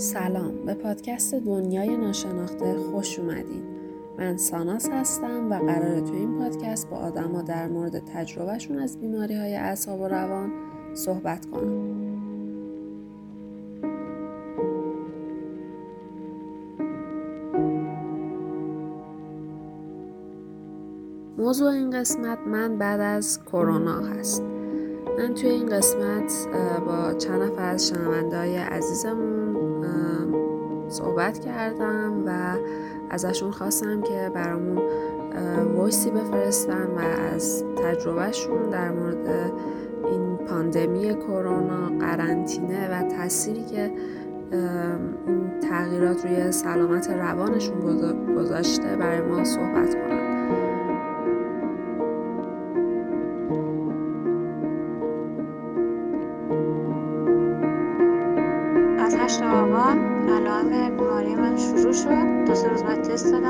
سلام به پادکست دنیای ناشناخته خوش اومدین. من ساناس هستم و قراره تو این پادکست با آدما در مورد تجربهشون از بیماری های اعصاب و روان صحبت کنم. موضوع این قسمت من بعد از کرونا هست. من توی این قسمت با چند نفر از شنونده عزیزمون صحبت کردم و ازشون خواستم که برامون وایسی بفرستن و از تجربهشون در مورد این پاندمی کرونا قرنطینه و تأثیری که این تغییرات روی سلامت روانشون گذاشته برای ما صحبت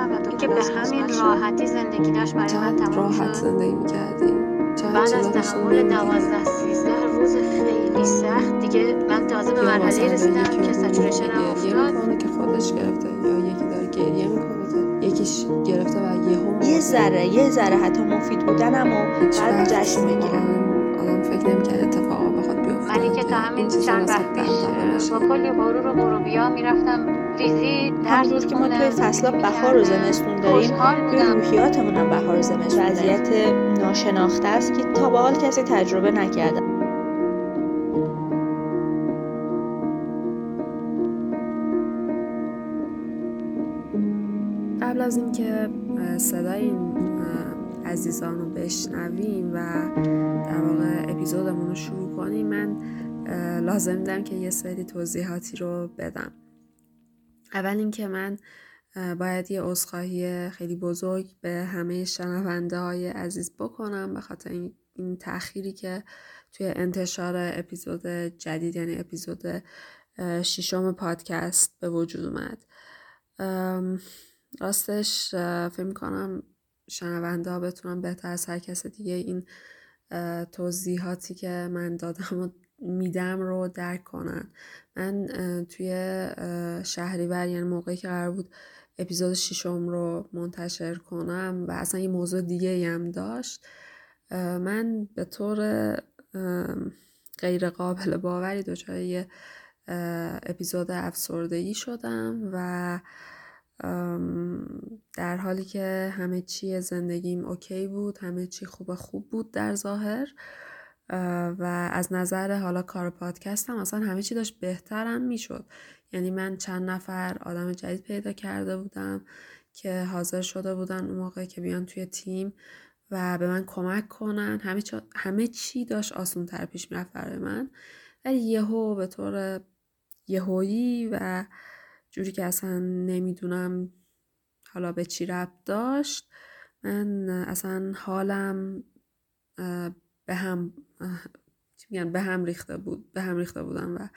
کنم راحتی زندگی داشت برای من تمام راحت زندگی می‌کردیم. بعد از تحمل دوازده سیزده روز خیلی سخت. دیگه من تازه به مرحله رسیدم که سچورشن افتاد. که خودش گرفته یا یکی داره گریه می‌کنه یکیش گرفته و یهو یه ذره یه ذره حتی مفید بودن اما بعد جشن می‌گیرم. آدم فکر نمی‌کرد بیفته ولی که تا همین چند وقت پیش با کلی غرور و غروبیا می‌رفتم فیزی همونجور که ما توی فصل بهار و زمستون داریم توی روحیاتمون هم بهار و زمستون وضعیت ناشناخته است که تا به حال کسی تجربه نکرده. قبل از اینکه صدای این عزیزان رو بشنویم و در واقع اپیزودمون رو شروع کنیم من لازم دیدم که یه سری توضیحاتی رو بدم. اول اینکه من باید یه عذرخواهی خیلی بزرگ به همه شنونده های عزیز بکنم به خاطر این, این تأخیری که توی انتشار اپیزود جدید یعنی اپیزود ششم پادکست به وجود اومد. راستش فکر کنم شنونده ها بتونم بهتر از هر کس دیگه این توضیحاتی که من دادم و میدم رو درک کنن. من توی شهریور یعنی موقعی که قرار بود اپیزود ششم رو منتشر کنم و اصلا یه موضوع دیگه هم داشت من به طور غیر قابل باوری دچار یه اپیزود افسردگی شدم و در حالی که همه چی زندگیم اوکی بود همه چی خوب خوب بود در ظاهر و از نظر حالا کار پادکستم اصلا همه چی داشت بهترم می‌شد. یعنی من چند نفر آدم جدید پیدا کرده بودم که حاضر شده بودن اون موقع که بیان توی تیم و به من کمک کنن. همه, چی, همه چی داشت آسون تر پیش می‌رفت برای من. ولی یهو به طور یهویی و جوری که اصلا نمی‌دونم حالا به چی ربط داشت. من اصلا حالم به هم میگن به هم ریخته بود به هم ریخته بودم و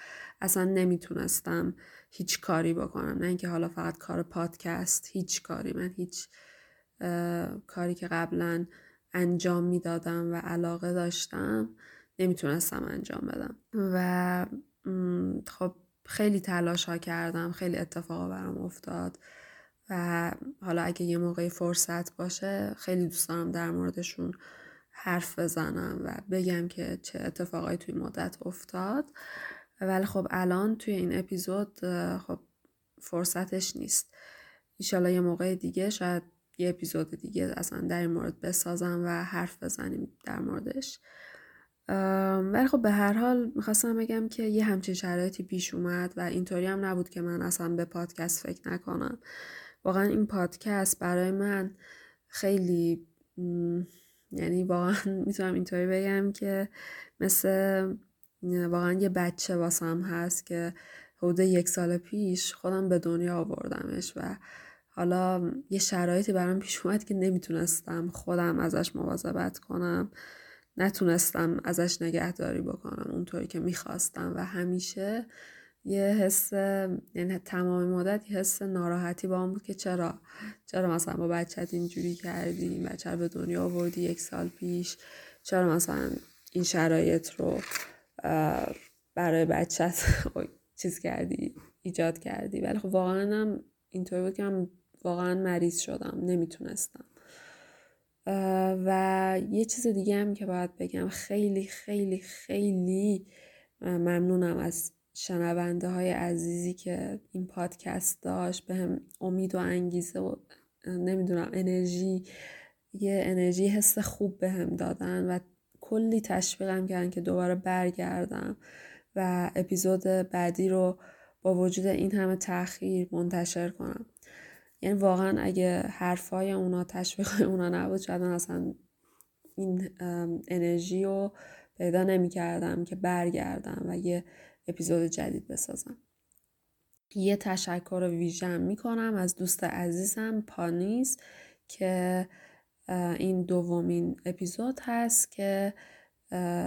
اصلا نمی‌تونستم هیچ کاری بکنم. نه اینکه حالا فقط کار پادکست هیچ کاری. من هیچ کاری که قبلا انجام می‌دادم و علاقه داشتم نمی‌تونستم انجام بدم. و خب خیلی تلاش ها کردم خیلی اتفاقا برام افتاد و حالا اگه یه موقعی فرصت باشه خیلی دوست دارم در موردشون حرف بزنم و بگم که چه اتفاقایی توی مدت افتاد. ولی خب الان توی این اپیزود خب فرصتش نیست. ایشالا یه موقع دیگه شاید یه اپیزود دیگه اصلا در این مورد بسازم و حرف بزنیم در موردش. ولی خب به هر حال می‌خواستم بگم که یه همچین شرایطی پیش اومد و اینطوری هم نبود که من اصلا به پادکست فکر نکنم. واقعا این پادکست برای من خیلی یعنی واقعا می‌تونم اینطوری بگم که مثل واقعا یه بچه واسم هست که حدود یک سال پیش خودم به دنیا آوردمش و حالا یه شرایطی برام پیش اومد که نمی‌تونستم خودم ازش مواظبت کنم. نتونستم ازش نگهداری بکنم اونطوری که می‌خواستم و همیشه یه حس یعنی تمام مدت یه حس ناراحتی با بود که چرا؟ چرا مثلا با بچت اینجوری کردی؟ بچه به دنیا آوردی یک سال پیش؟ چرا مثلا این شرایط رو برای بچت چیز کردی ایجاد کردی؟ ولی خب واقعا هم اینطوری بود که من واقعا مریض شدم نمی‌تونستم. و یه چیز دیگه هم که باید بگم. خیلی خیلی خیلی ممنونم از شنونده های عزیزی که این پادکست داشت. به هم امید و انگیزه و نمی‌دونم انرژی یه انرژی حس خوب به هم دادن و کلی تشویقم کردن که دوباره برگردم و اپیزود بعدی رو با وجود این همه تاخیر منتشر کنم. یعنی واقعا اگه حرفای اونا تشویق اونا نبود شاید من اصلا این انرژی رو پیدا نمی کردم که برگردم و یه اپیزود جدید بسازم. یه تشکر ویژه می کنم از دوست عزیزم پانیذ که این دومین اپیزود هست که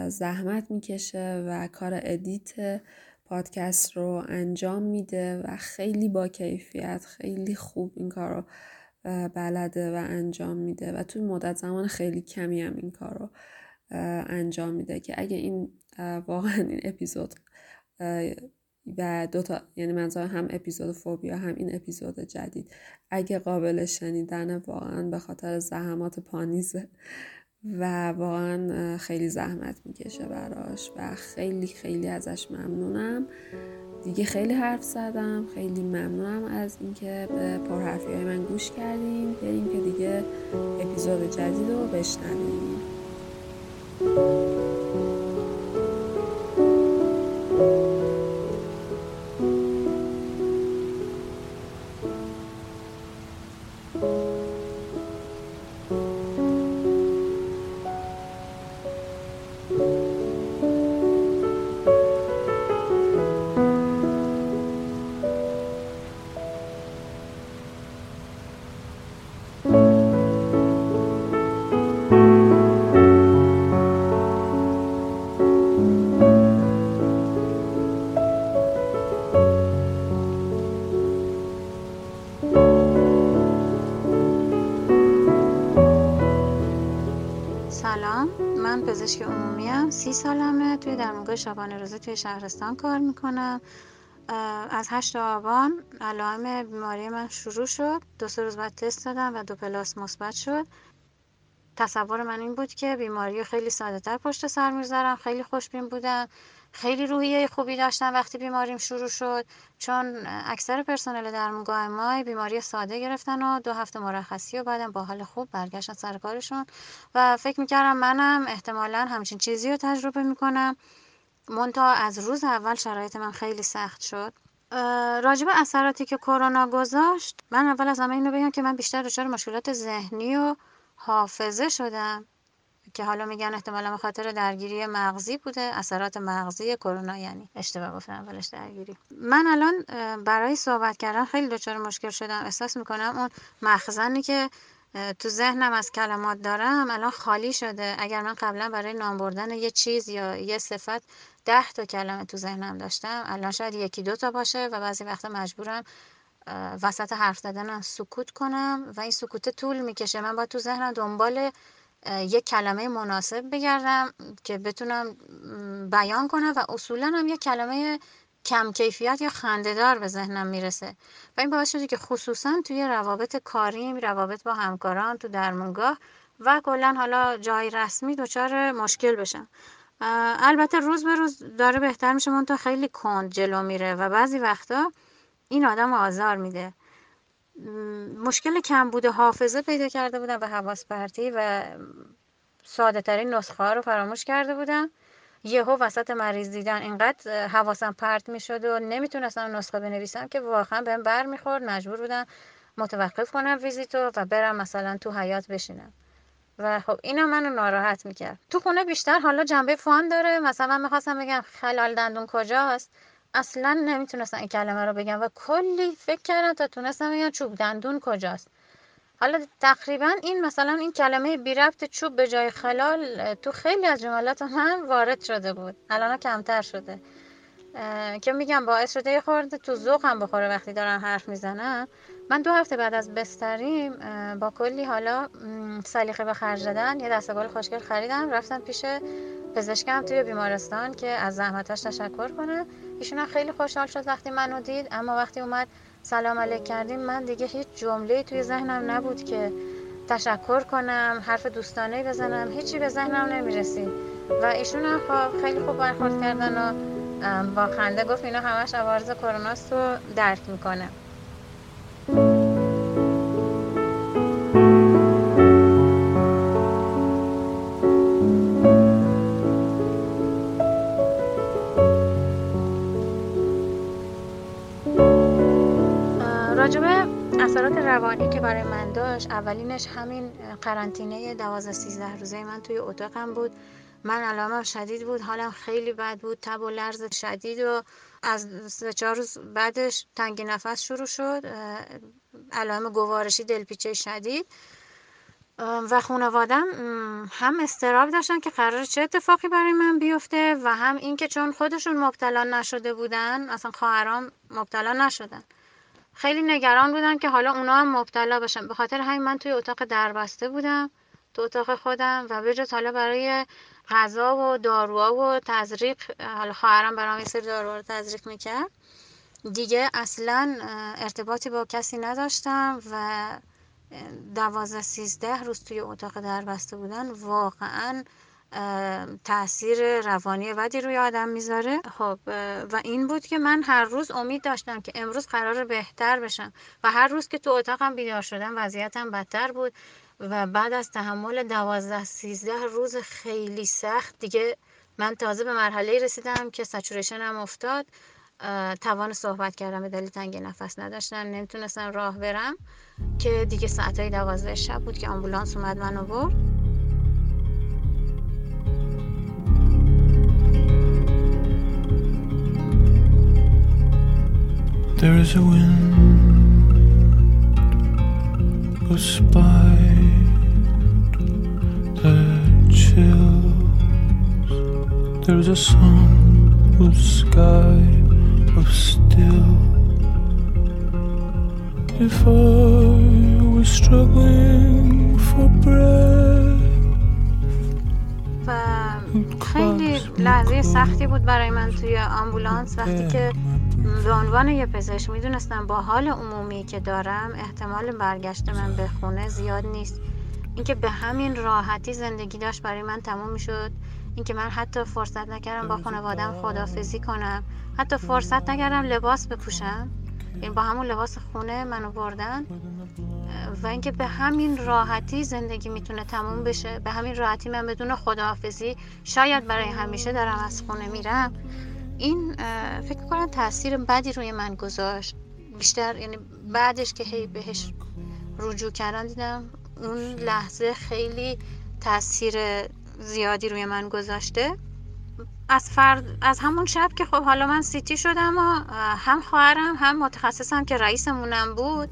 زحمت می‌کشه و کار edit پادکست رو انجام میده و خیلی با کیفیت خیلی خوب این کار رو بلده و انجام میده و توی مدت زمان خیلی کمی هم این کار رو انجام میده که اگه این واقعا این اپیزود و دوتا یعنی منظور هم اپیزود فوبیا هم این اپیزود جدید اگه قابل شنیدن واقعا به خاطر زحمات پانیزه. و واقعا خیلی زحمت می‌کشه براش و خیلی خیلی ازش ممنونم. دیگه خیلی حرف زدم خیلی ممنونم از اینکه به پرحرفی های من گوش کردیم بریم که دیگه اپیزود جدید رو بشنویم. پزشک عمومی هم سی سالمه. توی درمانگاه شبانه روزی توی شهرستان کار می‌کنم. از هشت آبان علائم بیماری من شروع شد. دو سه روز بعد تست دادم و دو پلاس مثبت شد. تصور من این بود که بیماری خیلی ساده تر پشت سر می‌ذارم خیلی خوشبین بودم خیلی روحیه خوبی داشتم وقتی بیماریم شروع شد. چون اکثر پرسنل درمانگاه ما بیماری ساده گرفتن و دو هفته مرخصی و بعدم با حال خوب برگشتن سر کارشون. و فکر می‌کردم منم احتمالا همچین چیزی رو تجربه می‌کنم. منتها از روز اول شرایط من خیلی سخت شد. راجب اثراتی که کرونا گذاشت من اول از همه اینو بگم که من بیشتر دچار مشکلات ذهنی و حافظه شدم. که حالا میگن احتمالا به خاطر درگیری مغزی بوده اثرات مغزی کرونا یعنی اشتباه گفتم اولش درگیری. من الان برای صحبت کردن خیلی دچار مشکل شدم. احساس می‌کنم اون مخزنی که تو ذهنم از کلمات دارم الان خالی شده. اگر من قبلا برای نام بردن یه چیز یا یه صفت ده تا کلمه تو ذهنم داشتم الان شاید یکی دو تا باشه و بعضی وقتا مجبورم وسط حرف زدنم سکوت کنم و این سکوت طول می‌کشه. من باید تو ذهنم دنبال یک کلمه مناسب بگردم که بتونم بیان کنم و اصولا هم یک کلمه کم کیفیت یا خندهدار به ذهنم می‌رسه. و این باعث شده که خصوصا توی روابط کاریم روابط با همکاران تو درمونگاه و کلا حالا جای رسمی دچار مشکل بشم. البته روز به روز داره بهتر میشه من تا خیلی کند جلو میره و بعضی وقتا این آدم آزار میده. مشکل کمبود حافظه پیدا کرده بودم و حواس پرتی و ساده ترین نسخه ها رو فراموش کرده بودم. یهو وسط مریض دیدن اینقدر حواسم پرت می‌شد و نمی‌تونستم نسخه بنویسم که واقعا بهم بر می‌خورد. مجبور بودم متوقف کنم ویزیتو و برم مثلا تو حیات بشینم. و خب اینا منو ناراحت می‌کرد. تو خونه بیشتر حالا جنبه فان داره. مثلا می‌خواستم بگم خلال دندون کجاست؟ اصلا نمی‌تونستم این کلمه رو بگم و کلی فکر کردم تا تونستم بگم چوب دندون کجاست. حالا تقریبا این مثلا این کلمه بی ربط چوب به جای خلال تو خیلی از جملات من وارد شده بود. الان کمتر شده. که میگم باعث شده یه خورده تو ذوقم بخوره وقتی دارن حرف می‌زنم. من دو هفته بعد از بستریم با کلی حالا سلیقه به خرج دادن یه دستگاه خوشگل خریدم رفتم پیش پزشکم توی بیمارستان که از زحمتاش تشکر کنه ایشون هم خیلی خوشحال شد وقتی منو دید اما وقتی اومد سلام علیک کردیم من دیگه هیچ جمله توی ذهنم نبود که تشکر کنم حرف دوستانه بزنم هیچی به ذهنم نمی‌رسید. و ایشون هم خب خیلی خوب برخورد کردن و با خنده گفت اینا همش عوارض کروناست رو درک می‌کنه. روانی که برای من داشت اولینش همین قرنطینه دوازده سیزده روزه من توی اتاقم بود. من علامم شدید بود حالم خیلی بد بود تب و لرز شدید و از سه چهار روز بعدش تنگی نفس شروع شد. علائم گوارشی دلپیچه شدید. و خانوادم هم استراب داشتن که قرار چه اتفاقی برای من بیفته و هم اینکه چون خودشون مبتلا نشده بودن اصلا خواهرام مبتلا نشدن. خیلی نگران بودن که حالا اونا هم مبتلا بشن به خاطر همین من توی اتاق دربسته بودم تو اتاق خودم و بجز حالا برای غذا و داروها و تزریق حالا خواهرم برام یه سری داروها رو تزریق می‌کرد. دیگه اصلا ارتباطی با کسی نداشتم و دوازده سیزده روز توی اتاق دربسته بودن واقعا تاثیر روانی بدی روی آدم می‌ذاره. خب و این بود که من هر روز امید داشتم که امروز قرار بهتر بشم و هر روز که تو اتاقم بیدار شدم وضعیتم بدتر بود و بعد از تحمل دوازده سیزده روز خیلی سخت دیگه من تازه به مرحله رسیدم که سچوریشنم افتاد. توان صحبت کردم به دلیل تنگ نفس نداشتن. نمی‌تونستم راه برم که دیگه ساعتهای دوازده شب بود که آمبولانس اومد منو برد. There is a wind goes by that chills. There is a sun with sky of still. If I was struggling for breath. خیلی لحظه سختی بود برای من توی آمبولانس وقتی که به عنوان یه پزشک می‌دونستم با حال عمومی که دارم احتمال برگشت من به خونه زیاد نیست. اینکه به همین راحتی زندگی داشت برای من تموم می‌شد. اینکه من حتی فرصت نکردم با خانوادم خدافزی کنم. حتی فرصت نکردم لباس بپوشم. این با همون لباس خونه منو بردن. و اینکه به همین راحتی زندگی می‌تونه تموم بشه. به همین راحتی من بدون خداحافظی شاید برای همیشه دارم از خونه میرم. این فکر کنم تاثیر بدی روی من گذاشت. بیشتر یعنی بعدش که هی بهش رجوع کردن دیدم اون لحظه خیلی تاثیر زیادی روی من گذاشته. از فرد از همون شب که خب حالا من سیتی شدم و هم خواهرم هم متخصصم که رئیسمونم بود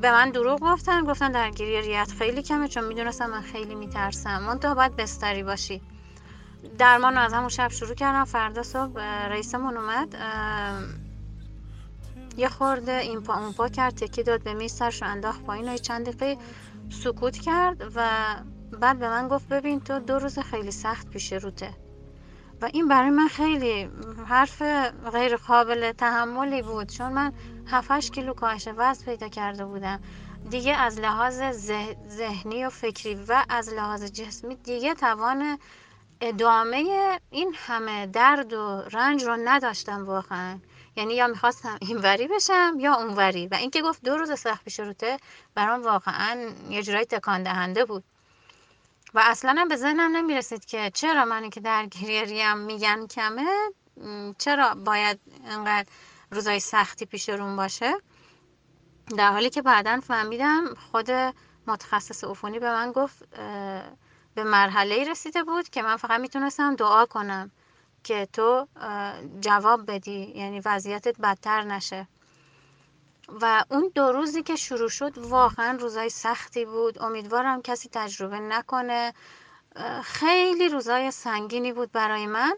به من دروغ گفتن. گفتن درگیری ریت خیلی کمه چون می‌دونستم من خیلی میترسم. من تا باید بستری باشی. درمان از همون شب شروع کردم. فردا صبح رئیسمون اومد. یه خورده این پا اون پا کرد تکی داد به میز سرشو انداخت پایین. و چند دقیقه سکوت کرد و بعد به من گفت ببین تو دو روز خیلی سخت پیش روته. و این برای من خیلی حرف غیر قابل تحملی بود چون من 7 کیلو کاهش وزن پیدا کرده بودم. دیگه از لحاظ ذهنی و فکری و از لحاظ جسمی دیگه توان ادامه این همه درد و رنج رو نداشتم واقعا. یعنی یا می‌خواستم اینوری بشم یا اونوری. و اینکه گفت دو روز سخت پیش روته برام واقعا یه جورایی تکان دهنده بود. و اصلا هم به ذهنم نمی‌رسید که چرا منی که درگیری ریم میگن کمه چرا باید انقدر روزای سختی پیش روم باشه؟ در حالی که بعدا فهمیدم خود متخصص عفونی به من گفت به مرحله رسیده بود که من فقط می‌تونستم دعا کنم که تو جواب بدی یعنی وضعیتت بدتر نشه. و اون دو روزی که شروع شد واقعا روزای سختی بود. امیدوارم کسی تجربه نکنه. خیلی روزای سنگینی بود برای من.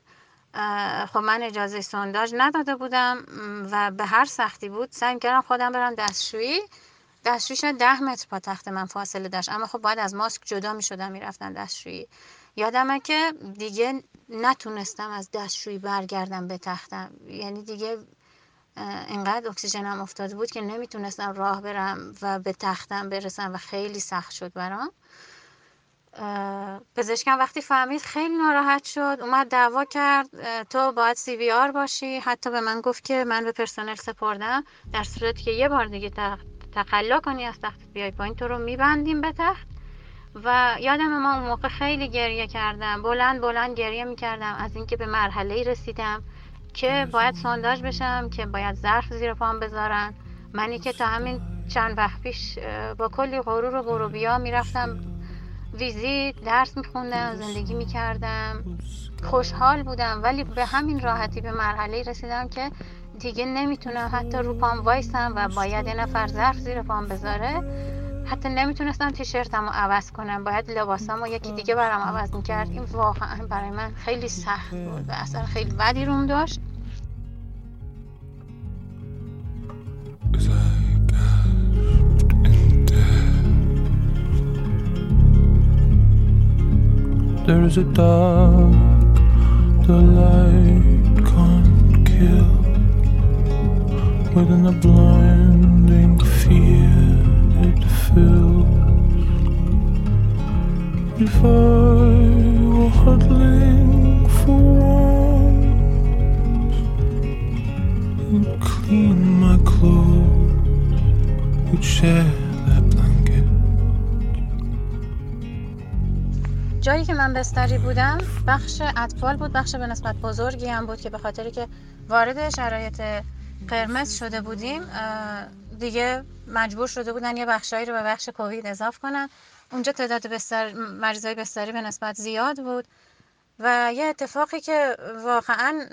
خب من اجازه سونداژ نداده بودم و به هر سختی بود سعی کردم خودم برم دستشویی. دستشویش ده متر با تخت من فاصله داشت. اما خب باید از ماسک جدا می شدم می‌رفتن دستشویی. یادمه که دیگه نتونستم از دستشویی برگردم به تختم. یعنی دیگه اینقدر اکسیژنم افتاده بود که نمی‌تونستم راه برم و به تختم برسم و خیلی سخت شد برام. پزشکم وقتی فهمید خیلی ناراحت شد اومد دعوا کرد تو باید سی وی آر باشی. حتی به من گفت که من به پرسنل سپردم در صورتی که یه بار دیگه تقلا کنی از تخت بیای پایین تو رو میبندیم به تخت. و یادم ما اون موقع خیلی گریه کردم. بلند بلند گریه می‌کردم از اینکه به مرحله رسیدم که باید سانداج بشم که باید ظرف زیر پام بذارن. منی که تا همین چند وقت پیش با کلی غرور و غروبیا می‌رفتم ویزیت درس میخوندم زندگی می‌کردم. خوشحال بودم ولی به همین راحتی به مرحله رسیدم که دیگه نمی‌تونم حتی رو پام وایسم و باید یه نفر ظرف زیر پام بذاره. حتی نمی‌تونستم تیشرتم رو عوض کنم. باید لباسم و یکی دیگه برام عوض می‌کرد این واقعا برای من خیلی سخت بود و اصلا خیلی بدی روم داشت. There is a dark the light can't kill. Within the blinding fear it fills If I were huddling for warmth And clean my clothes We'd share جایی که من بستری بودم بخش اطفال بود بخش به نسبت بزرگی هم بود که به خاطری که وارد شرایط قرمز شده بودیم دیگه مجبور شده بودن یه بخشایی رو به بخش کووید اضاف کنن. اونجا تعداد بستر مریضای بستری به نسبت زیاد بود. و یه اتفاقی که واقعا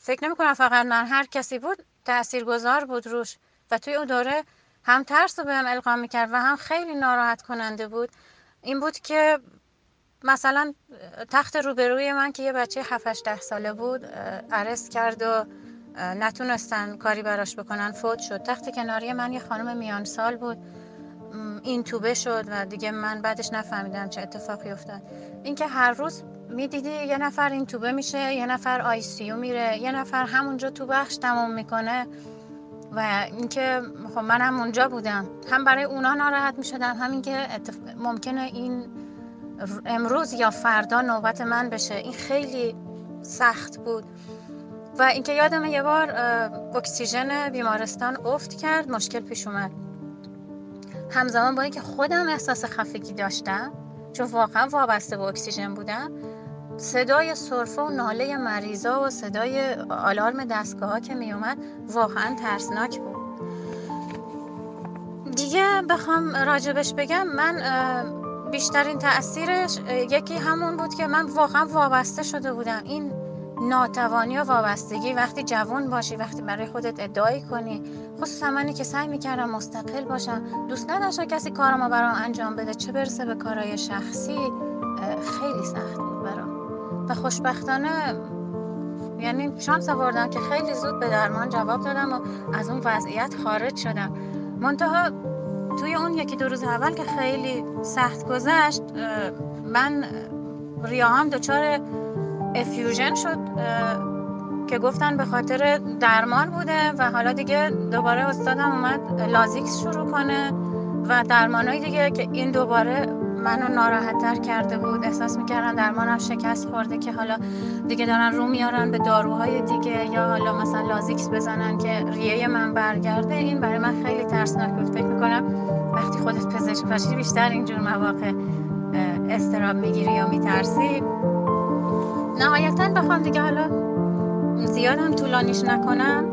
فکر نمی کنم فقط من هر کسی بود تاثیرگذار بود روش. و توی اون دوره هم ترس رو بهم القا می‌کرد و هم خیلی ناراحت کننده بود. این بود که مثلا تخت روبروی من که یه بچه 7 ده ساله بود arrest کرد و نتونستن کاری براش بکنن فوت شد. تخت کناری من یه خانم میان سال بود اینتوبه شد و دیگه من بعدش نفهمیدم چه اتفاقی افتاد. اینکه هر روز می‌دیدی یه نفر اینتوبه میشه یه نفر ICU میره یه نفر همونجا تو بخش تموم می‌کنه. و اینکه خب منم اونجا بودم. هم برای اونا ناراحت می‌شدم همین که ممکنه این امروز یا فردا نوبت من بشه. این خیلی سخت بود. و اینکه یادم یه بار اکسیژن بیمارستان افت کرد مشکل پیش اومد. همزمان با اینکه خودم احساس خفگی داشتم چون واقعا وابسته به اکسیژن بودم صدای سرفه و ناله مریضا و صدای آلارم دستگاه ها که می اومد واقعا ترسناک بود. دیگه بخوام راجبش بگم من بیشترین تاثیرش یکی همون بود که من واقعا وابسته شده بودم. این ناتوانی و وابستگی. وقتی جوان باشی وقتی برای خودت ادعای کنی. خصوصا منی که سعی می‌کردم مستقل باشم. دوست نداشتم کسی کارمو برام انجام بده. چه برسه به کارهای شخصی؟ خیلی سخت بود برام. و خوشبختانه یعنی شانس آوردم که خیلی زود به درمان جواب دادم و از اون وضعیت خارج شدم. منتها توی اون یکی دو روز اول که خیلی سخت گذشت من ریاهم دچار افیوژن شد که گفتن به خاطر درمان بوده و حالا دیگه دوباره استادم اومد لازیکس شروع کنه و درمانهای دیگه که این دوباره منو ناراحت تر کرده بود. احساس می‌کردم درمانم شکست خورده که حالا دیگه دارن رو میارن به داروهای دیگه یا حالا مثلا لازیکس بزنن که ریه من برگرده. این برای من خیلی ترسناک بود. فکر می‌کنم وقتی خودت پزشک باشی بیشتر اینجور مواقع استراب می‌گیری یا میترسی. نهایتا بخوام دیگه حالا زیادم طولانیش نکنم.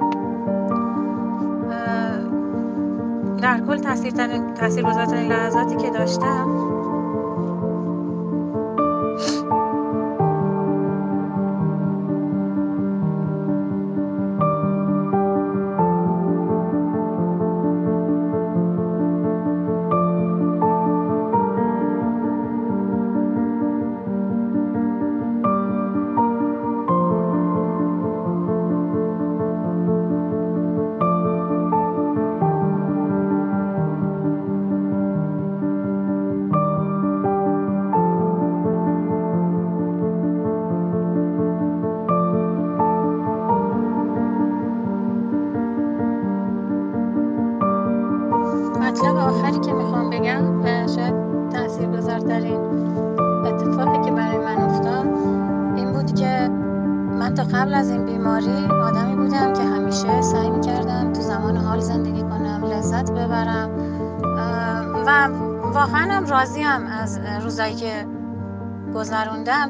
در کل تاثیر تاثیر لحظاتی که داشتم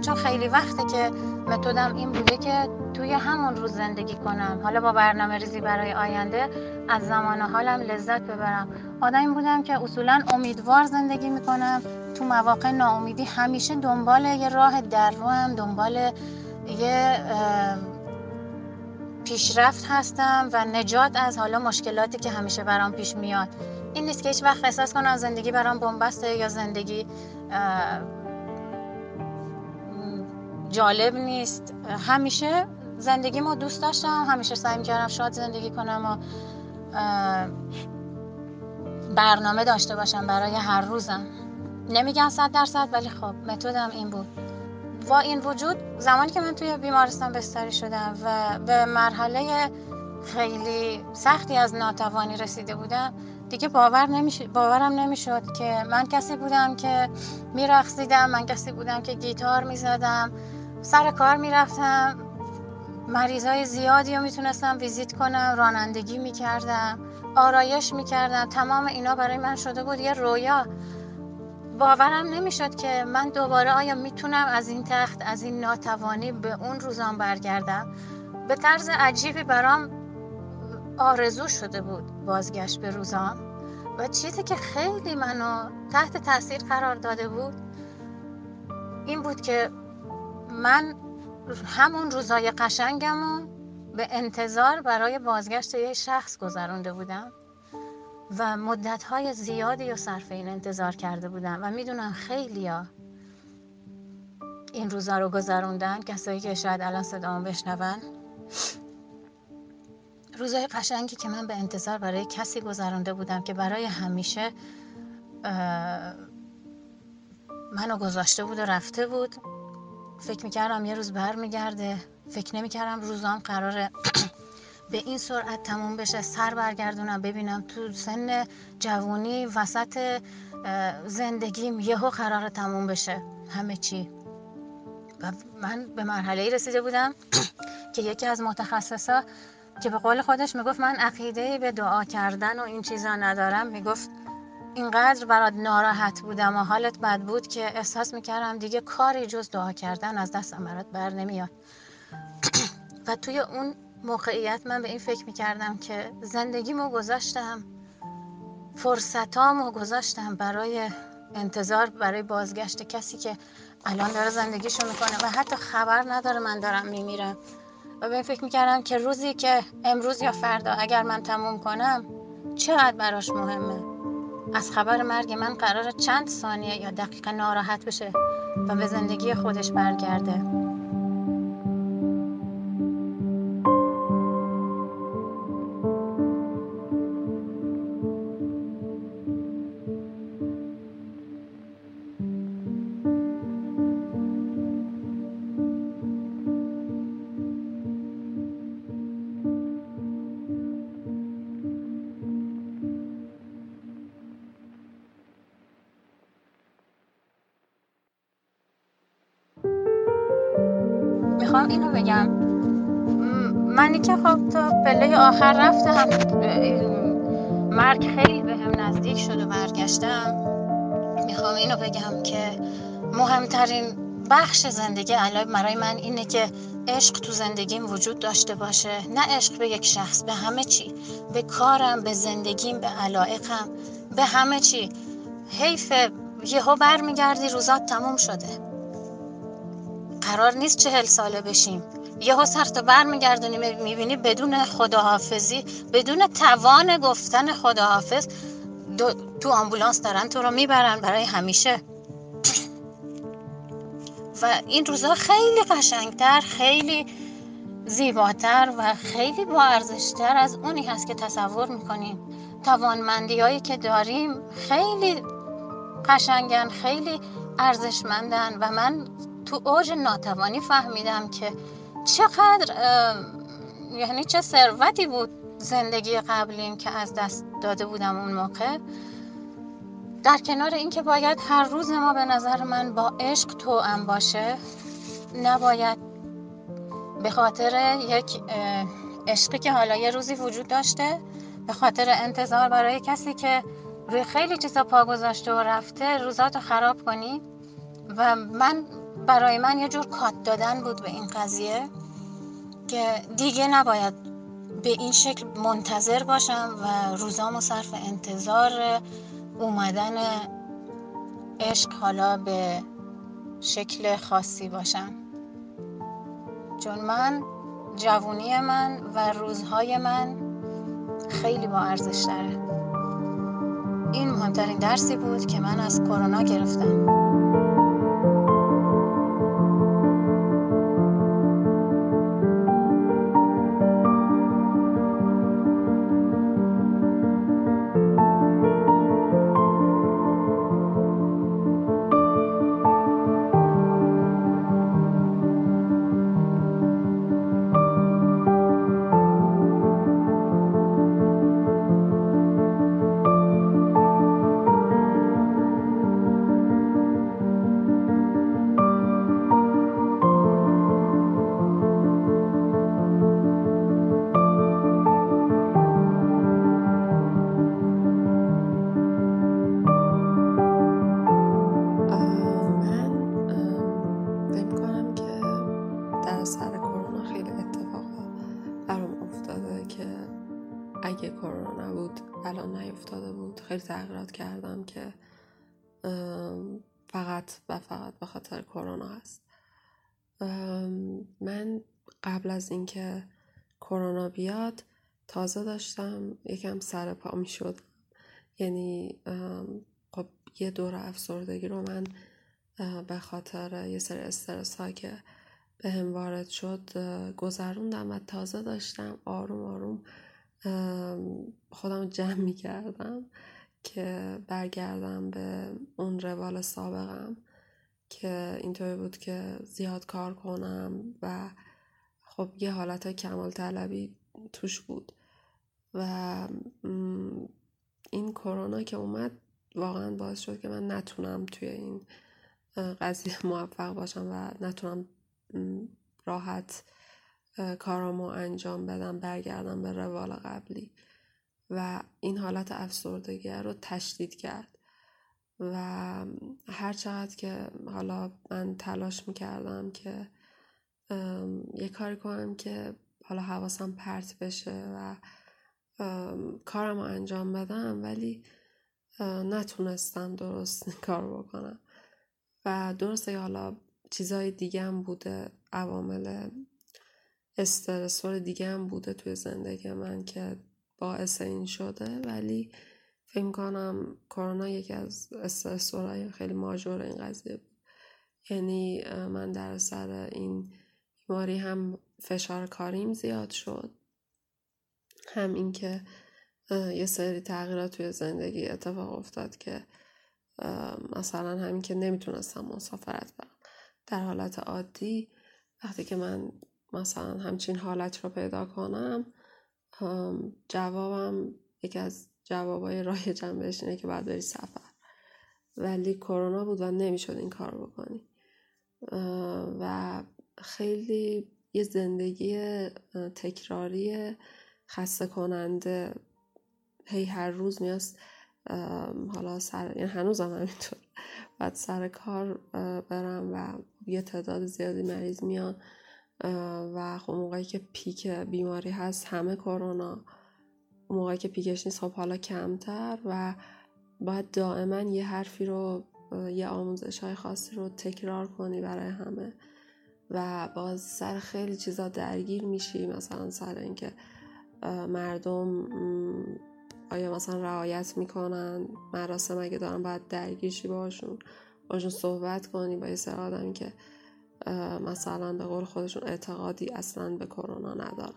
چون خیلی وقته که متدم این بوده که توی همون روز زندگی کنم. حالا با برنامه ریزی برای آینده از زمان حالم لذت ببرم. آدمی بودم که اصولا امیدوار زندگی می‌کنم. تو مواقع ناامیدی همیشه دنبال یه راه در رو هم دنبال یه پیشرفت هستم و نجات از حالا مشکلاتی که همیشه برام پیش میاد. این نیست که هیچ وقت احساس کنم زندگی برام بنبسته یا زندگی جالب نیست. همیشه زندگی ما دوست داشتم همیشه سعی می‌کردم شاد زندگی کنم و برنامه داشته باشم برای هر روزم. نمیگم صد درصد ولی خب متدم این بود. با این وجود زمانی که من توی بیمارستان بستری شدم و به مرحله خیلی سختی از ناتوانی رسیده بودم دیگه باور نمیشه باورم نمی‌شد که من کسی بودم که میرقصیدم من کسی بودم که گیتار می‌زدم. سر کار می‌رفتم. های زیادی رو می‌تونستم ویزیت کنم رانندگی می‌کردم آرایش می‌کردم. تمام اینا برای من شده بود یه رویا. باورم نمی‌شد که من دوباره آیا می‌تونم از این تخت از این ناتوانی به اون روزان برگردم؟ به طرز عجیبی برام آرزو شده بود بازگشت به روزان و چیزی که خیلی منو تحت تاثیر قرار داده بود این بود که من همون روزای قشنگم به انتظار برای بازگشت یه شخص گذرونده بودم و مدت های زیادی و صرف این انتظار کرده بودم و می‌دونم خیلیا این روزا رو گذروندن کسایی که شاید الان صدامو بشنون. روزای قشنگی که من به انتظار برای کسی گذرونده بودم که برای همیشه منو گذاشته بود و رفته بود. فکر می‌کردم یه روز برمیگرده. فکر نمی‌کردم روزام قراره به این سرعت تموم بشه. سر برگردونم ببینم تو سن جوونی وسط زندگیم یهو قرار تموم بشه. همه چی. و من به مرحله رسیده بودم که یکی از متخصصا که به قول خودش می‌گفت من عقیده به دعا کردن و این چیزا ندارم می‌گفت اینقدر برات ناراحت بودم و حالت بد بود که احساس می‌کردم دیگه کاری جز دعا کردن از دستم برات بر نمیاد. و توی اون موقعیت من به این فکر می‌کردم که زندگیمو گذاشتم فرصتامو گذاشتم برای انتظار برای بازگشت کسی که الان داره زندگیشو می‌کنه و حتی خبر نداره من دارم میمیرم. و به این فکر می‌کردم که روزی که امروز یا فردا اگر من تموم کنم چقدر براش مهمه؟ از خبر مرگ من قرار چند ثانیه یا دقیقه ناراحت بشه و به زندگی خودش برگرده. برگشتم می‌خوام اینو بگم که مهمترین بخش زندگی الان برای من اینه که عشق تو زندگیم وجود داشته باشه نه عشق به یک شخص به همه چی. به کارم به زندگیم به علایقم به همه چی. حیف یهو برمیگردی روزات تموم شده. قرار نیست چهل ساله بشیم. یهو سرت بر میگردونی می‌بینی بدون خداحافظی بدون توان گفتن خداحافظ تو آمبولانس دارن تو رو می‌برن برای همیشه. و این روزا خیلی قشنگتر خیلی زیباتر و خیلی با ارزشتر از اونی هست که تصور می‌کنیم. توانمندی هایی که داریم خیلی قشنگن خیلی ارزشمندن و من تو اوج ناتوانی فهمیدم که چقدر یعنی چه ثروتی بود زندگی قبلیم که از دست داده بودم اون موقع. در کنار اینکه باید هر روز ما به نظر من با عشق توأم باشه نباید به خاطر یک عشقی که حالا یه روزی وجود داشته به خاطر انتظار برای کسی که روی خیلی چیزا پا گذاشته و رفته روزاتو خراب کنی. و من برای من یه جور کات دادن بود به این قضیه که دیگه نباید به این شکل منتظر باشم و روزامو صرف انتظار اومدن عشق حالا به شکل خاصی باشم. چون من جوونی من و روزهای من خیلی با ارزش داره. این مهمترین درسی بود که من از کرونا گرفتم. قبل از اینکه کرونا بیاد تازه داشتم یکم سر پا می شد یعنی خب یه دور افسردگی رو من به خاطر یه سری استرس ها که به هم وارد شد گذروندم و تازه داشتم آروم آروم خودم جمع می کردم که برگردم به اون روال سابقم که اینطوری بود که زیاد کار کنم و خب یه حالت کمال طلبی توش بود و این کرونا که اومد واقعا باعث شد که من نتونم توی این قضیه موفق باشم و نتونم راحت کارامو انجام بدم برگردم به روال قبلی. و این حالت افسردگی رو تشدید کرد. و هر چقدر که حالا من تلاش می‌کردم که یه کاری کنم که حالا حواسم پرت بشه و کارم رو انجام بدم ولی نتونستم درست کار بکنم. و درسته حالا چیزهای دیگه هم بوده عوامل استرسور دیگه هم بوده توی زندگی من که باعث این شده ولی فکر کنم کرونا یکی از استرسورهای خیلی ماجور این قضیه بود. یعنی من در سر این بیماری هم فشار کاریم زیاد شد. هم اینکه یه سری تغییرات توی زندگی اتفاق افتاد که مثلا همین که نمی‌تونستم مسافرت برم. در حالت عادی وقتی که من مثلا همچین حالت رو پیدا کنم جوابم یکی از جوابای رایجم بهش اینه که باید بری سفر. ولی کرونا بود و نمی‌شد این کار بکنی. و خیلی یه زندگی تکراری خسته کننده. هی هر روز میاست حالا سر یعنی هنوزم همینطور. بعد سر کار برم و یه تعداد زیادی مریض میان. و خب موقعی که پیک بیماری هست همه کرونا. موقعی که پیکش نیست خب حالا کمتر و باید دائما یه حرفی رو یه آموزش های خاصی رو تکرار کنی برای همه. و باز سر خیلی چیزا درگیر میشی مثلا سر اینکه مردم آیا مثلا رعایت می‌کنن؟ مراسم اگه دارن باید درگیر شی باشون باشون صحبت کنی. با یه سر آدمی که مثلا به قول خودشون اعتقادی اصلا به کرونا ندارن.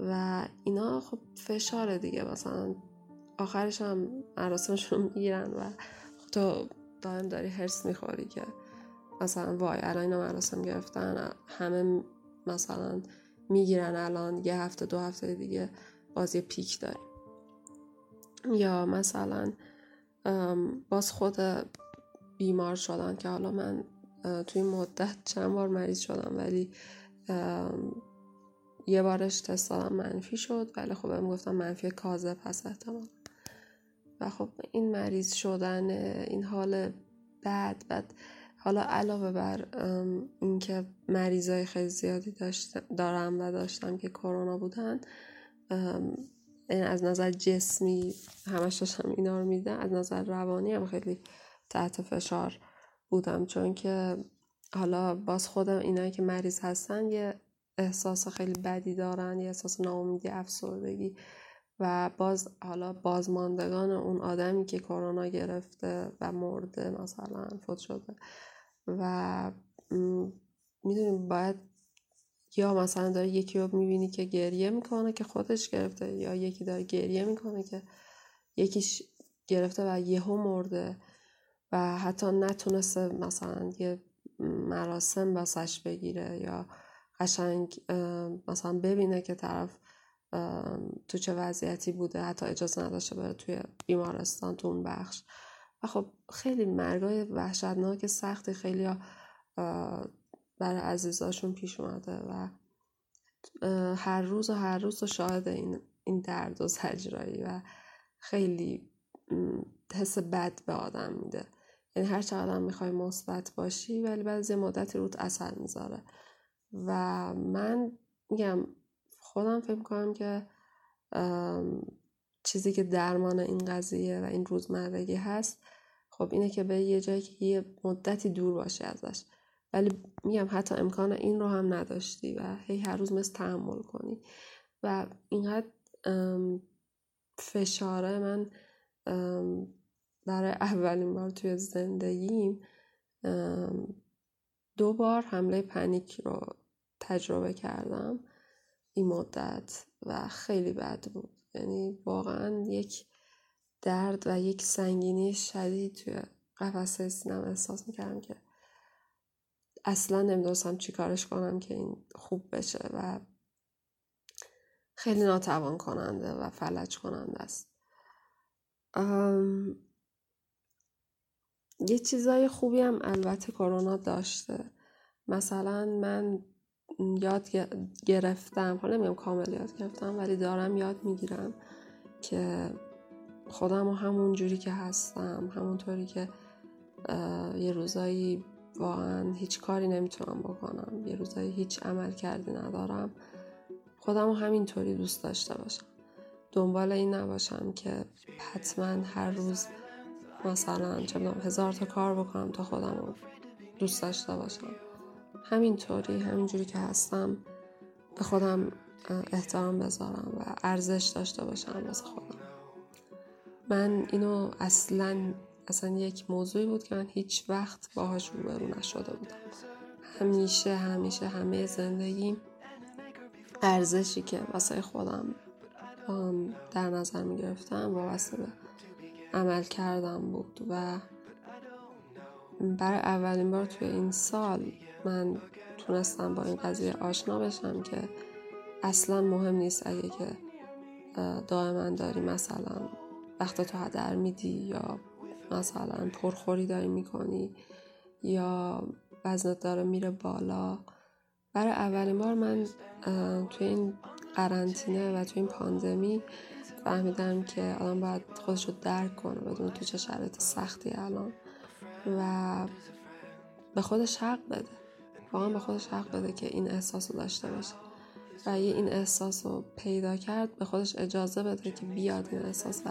و اینا خب فشار دیگه. مثلا آخرش هم مراسمشون می‌گیرن و تو دائم داری حرس می‌خوری که مثلا وای الان اینا مراسم گرفتن همه مثلا می‌گیرن الان یه هفته دو هفته دیگه بازی پیک داریم. یا مثلا باز خود بیمار شدن که حالا من توی مدت چند بار مریض شدم ولی یه بارش تست دادم منفی شد ولی خب بهم گفتم منفی کاذب هست احتمال و خب این مریض شدن این حال بد بد حالا علاوه بر اینکه مریضای خیلی زیادی دارم و داشتم که کرونا بودن از نظر جسمی همش داشتم اینا رو میدن از نظر روانی هم خیلی تحت فشار بودم. چون که حالا باز خودم اینایی که مریض هستن یه احساس خیلی بدی دارن یه احساس ناامیدی افسردگی و باز حالا بازماندگان اون آدمی که کرونا گرفته و مرده مثلا فوت شده و می‌دونیم باید یا مثلا داره یکی رو می‌بینی که گریه می‌کنه که خودش گرفته یا یکی داره گریه می‌کنه که یکیش گرفته و یهو مرده و حتی نتونسته مثلا یه مراسم باسش بگیره یا قشنگ مثلا ببینه که طرف تو چه وضعیتی بوده حتی اجازه نداشته بره توی بیمارستان تو اون بخش. و خب خیلی مرگای وحشتناک سختی خیلی برای عزیزاشون پیش اومده و هر روز و هر روز و شاهد این, این درد و زجرایی و خیلی حس بد به آدم میده. یعنی هر چقدر می‌خوای مثبت باشی ولی بعد یه مدتی روت اثر می‌ذاره. و من میگم خودم فکر می‌کنم که چیزی که درمان این قضیه و این روزمرگی هست خب اینه که به یه جایی که یه مدتی دور باشی ازش. ولی میگم حتی امکان این رو هم نداشتی و هی هر روز مثل تحمل کنی. و اینقدر فشاره من برای اولین بار توی زندگیم دو بار حمله پنیک رو تجربه کردم. این مدت و خیلی بد بود. یعنی واقعا یک درد و یک سنگینی شدید توی قفسه سینم احساس می‌کردم که اصلا نمی‌دونستم چی کارش کنم که این خوب بشه و خیلی ناتوان کننده و فلج کننده است. یه چیزای خوبی هم البته کرونا داشته. مثلا من یاد گرفتم. حالا نمیگم کامل یاد گرفتم ولی دارم یاد می‌گیرم که خودم و همون جوری که هستم همونطوری که یه روزایی واقعا هیچ کاری نمی‌تونم بکنم یه روزایی هیچ عمل کردی ندارم. خودم رو همینطوری دوست داشته باشم. دنبال این نباشم که حتما هر روز مثلا چه هزار تا کار بکنم تا خودم رو دوست داشته باشم. همینطوری همینجوری که هستم به خودم احترام بذارم و ارزش داشته باشم واسه خودم. من اینو اصلا اصلا یک موضوعی بود که من هیچ وقت باهاش روبرو نشده بودم. همیشه همیشه همه زندگیم ارزشی که واسه خودم در نظر می گرفتم واسه به عمل کردم بود و برای اولین بار توی این سال من تونستم با این قضیه آشنا بشم که اصلا مهم نیست اگه که دائما داری مثلا وقت تو هدر میدی یا مثلا پرخوری داری می‌کنی یا وزنت داره میره بالا. برای اولین بار من توی این قرنطینه و توی این پاندمی فهمیدم که آدم باید خودش رو درک کنه بدون تو چه شرایط سختی الان و به خودش حق بده. واقعا به خودش حق بده که این احساس رو داشته باشه. و یه این احساس رو پیدا کرد به خودش اجازه بده که بیاد این احساس و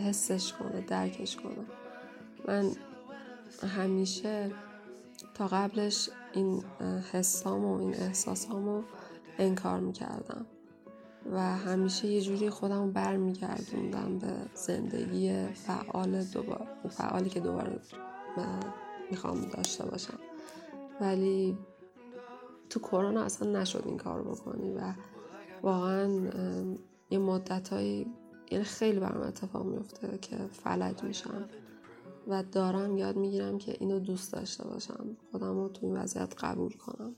حسش کنه درکش کنه. من همیشه تا قبلش این حسام و این احساسامو انکار می‌کردم. و همیشه یه جوری خودم برمیگردوندم به زندگی فعال دوباره فعالی که دوباره می‌خوام داشته باشم. ولی تو کرونا اصلا نشد این کار بکنی و واقعا یه مدت یعنی خیلی برام اتفاق میفته که فلج میشم و دارم یاد می‌گیرم که اینو دوست داشته باشم خودم رو تو این وضعیت قبول کنم.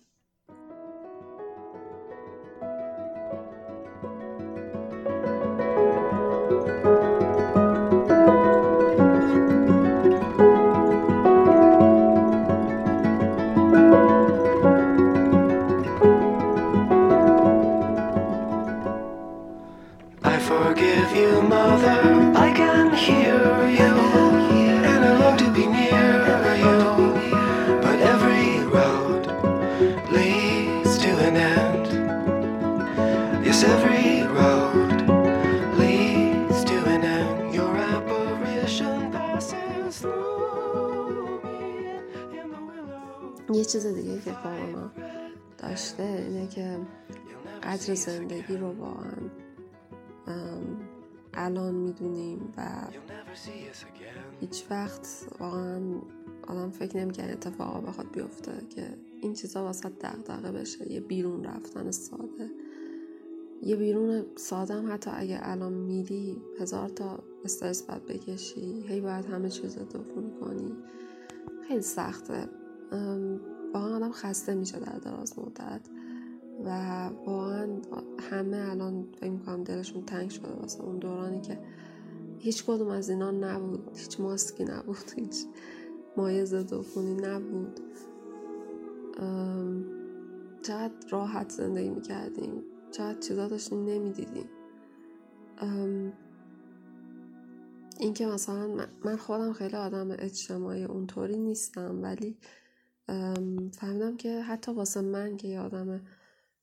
کرونا داشته اینه که قدر زندگی رو واقعا الان می‌دونیم و هیچ وقت واقعا آدم فکر نمی‌کنه اتفاقا بخواد بیفته که این چیزا واسه دغدغه بشه یه بیرون رفتن ساده. یه بیرون ساده هم حتی اگه الان میری هزار تا استرس باید بکشی هی باید همه چیز رو کنی خیلی سخته. واقعا آدم خسته میشه در دراز مدت و واقعا همه الان فکر می‌کنم دلشون تنگ شده واسه اون دورانی که هیچ کدوم از اینا نبود. هیچ ماسکی نبود. هیچ مایه ضد نبود. چقدر راحت زندگی می‌کردیم. چقدر چیزا داشتیم نمی‌دیدیم. اینکه مثلا من خودم خیلی آدم اجتماعی اونطوری نیستم ولی فهمیدم که حتی واسه من که یه آدم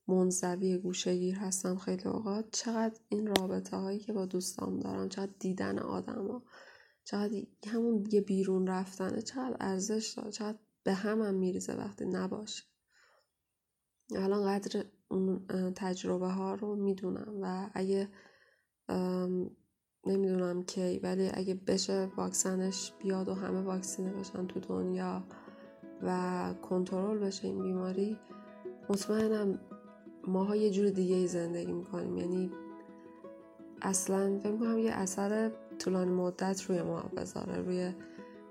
منزوی گوشگیر هستم خیلی اوقات چقدر این رابطه هایی که با دوستام دارم چقدر دیدن آدم ها چقدر همون یه بیرون رفتنه چقدر ارزش داره چقدر به هم میریزه وقتی نباشه. الان قدر اون تجربه ها رو می‌دونم و اگه نمی‌دونم کی ولی اگه بشه واکسنش بیاد و همه واکسینه بشن تو دنیا و کنترل بشه این بیماری مطمئنم ماها یه جور دیگه ای زندگی می‌کنیم. یعنی اصلا فکر کنم یه اثر طولانی مدت روی ما بذاره روی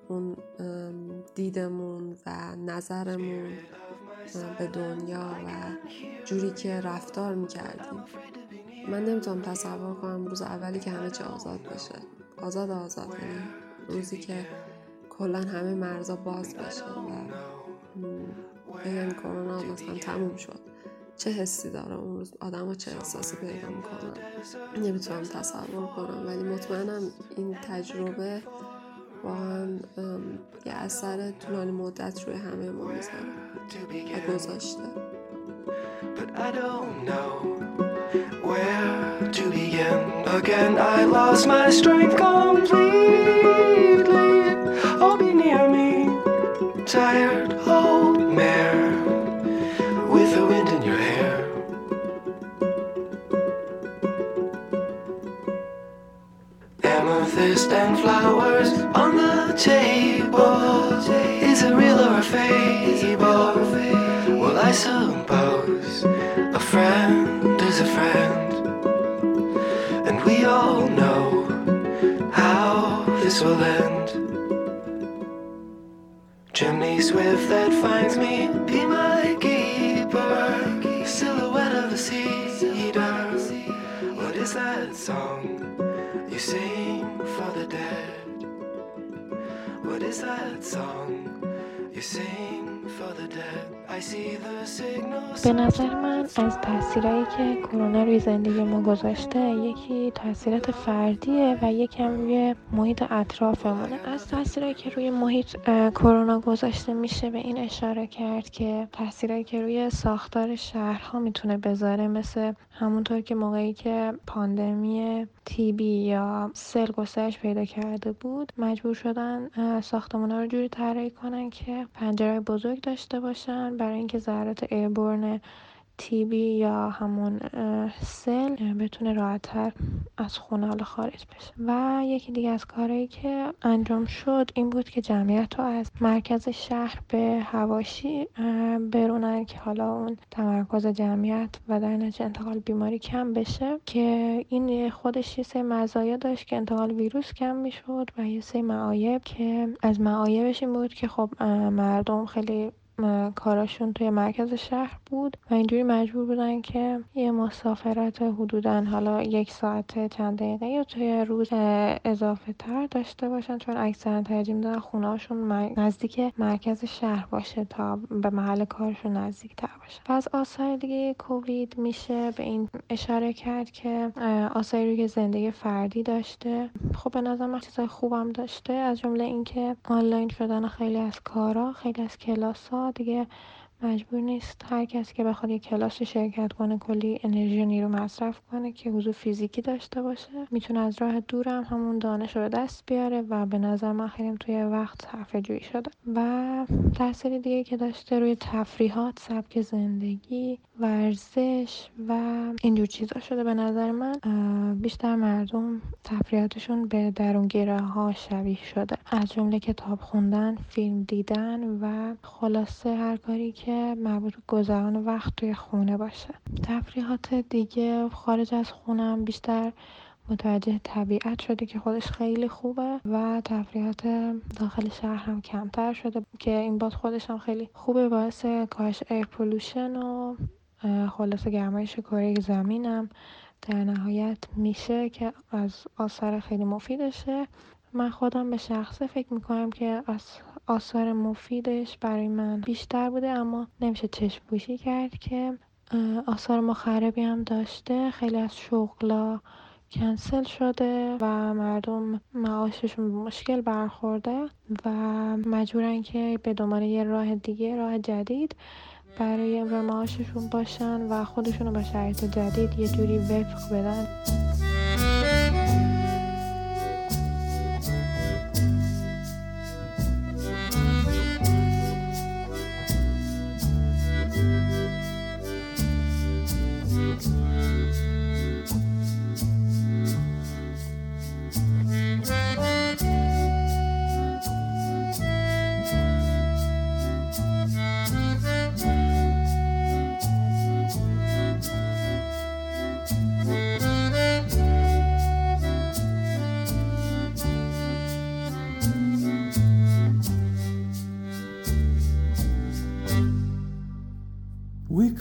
اون دیدمون و نظرمون به دنیا و جوری که رفتار می‌کردیم. من نمی‌تونم تصور کنم روز اولی که همه چی آزاد بشه آزاد آزاد یعنی روزی که کلا همه مرزا باز بشه و بگن کرونا مثلا تموم شد. چه حسی داره اون روز؟ آدم ها چه احساسی پیدا می‌کنن؟ نمی‌تونم تصور کنم ولی مطمئنم این تجربه واقعا یه اثر طولانی مدت روی همه ما می‌ذاره و گذاشته. But I don't know where to begin. Again I lost my strength completely. Me? Tired old mare With the wind in your hair. Amethyst and flowers on the table. Is it real or a fable? Well I suppose a friend is a friend. And we all know how this will end Chimney swift that finds me, be my keeper. Silhouette of a cedar What is that song you sing for the dead? What is that song you sing به نظر من از تاثیرایی که کرونا روی زندگی ما گذاشته یکی تاثیرات فردیه و یکم روی محیط اطرافمونه. از تاثیرایی که روی محیط کرونا گذاشته میشه به این اشاره کرد که تاثیرایی که روی ساختار شهرها می‌تونه بذاره مثل همونطور که موقعی که پاندمی تیبی یا سل گسترش پیدا کرده بود مجبور شدن ساختمان رو جوری طراحی کنن که پنجره بزرگ داشته باشن برای اینکه ذرات ایربورن تیبی یا همون سل بتونه راحتتر از خونه خارج بشه. و یکی دیگه از کارهایی که انجام شد این بود که جمعیت رو از مرکز شهر به هواشی برونن که حالا اون تمرکز جمعیت و در نتیجه انتقال بیماری کم بشه. که این خودش یه سری مزایا داشت که انتقال ویروس کم می‌شد و یه سری معایب که از معایبش این بود که خب مردم خیلی کاراشون توی مرکز شهر بود و اینجوری مجبور بودن که یه مسافرت حدودا حالا یک ساعت چند دقیقه یا توی روز اضافه تر داشته باشن چون اکثرا ترجیح میدن خونهاشون نزدیک مرکز شهر باشه تا به محل کارشون نزدیک تر باشه. پس آثار دیگه کووید میشه. به این اشاره کرد که آثاری روی زندگی فردی داشته. خب به نظر من چیزای خوبم داشته. از جمله اینکه آنلاین شدن خیلی از کارا خیلی از کلاس ها دیگه مجبور نیست هر کسی که بخواد یه کلاس شرکت کنه کلی انرژی و نیرو مصرف کنه که حضور فیزیکی داشته باشه. می‌تونه از راه دورم همون دانش رو به دست بیاره و به نظر من خیلی توی وقت صرفه جویی شده. و تاثیر دیگه که داشته روی تفریحات سبک زندگی ورزش و اینجور چیزا شده به نظر من بیشتر مردم تفریحاتشون به درونگیره ها شبیه شده. از جمله کتاب خوندن فیلم دیدن و خلاصه هر کاری که که مربوط به گذران وقت توی خونه باشه. تفریحات دیگه خارج از خونم بیشتر متوجه طبیعت شده که خودش خیلی خوبه و تفریحات داخل شهر هم کمتر شده که این باز خودش هم خیلی خوبه باعث کاهش ایر پولوشن و خلاص گرمایش کره زمینم در نهایت میشه که از آثار خیلی مفیدشه. من خودم به شخصه فکر می‌کنم که از آثار مفیدش برای من بیشتر بوده اما نمیشه چشم پوشی کرد که آثار مخربی هم داشته. خیلی از شغلا کنسل شده و مردم معاششون مشکل برخورده و مجبورن که به دنبال یه راه دیگه راه جدید برای امرار معاششون باشن و خودشون رو با شرایط جدید یه جوری وفق بدن.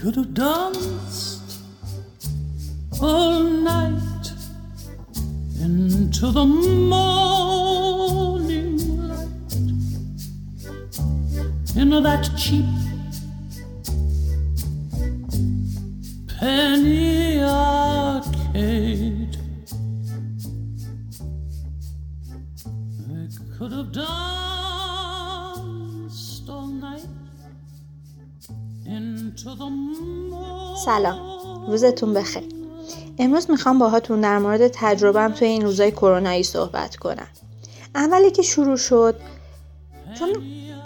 Could have danced all night into the morning light in that cheap penny arcade. I could have done. سلام. روزتون بخیر. امروز می‌خوام باهاتون در مورد تجربهم توی این روزای کرونایی صحبت کنم. اولی که شروع شد چون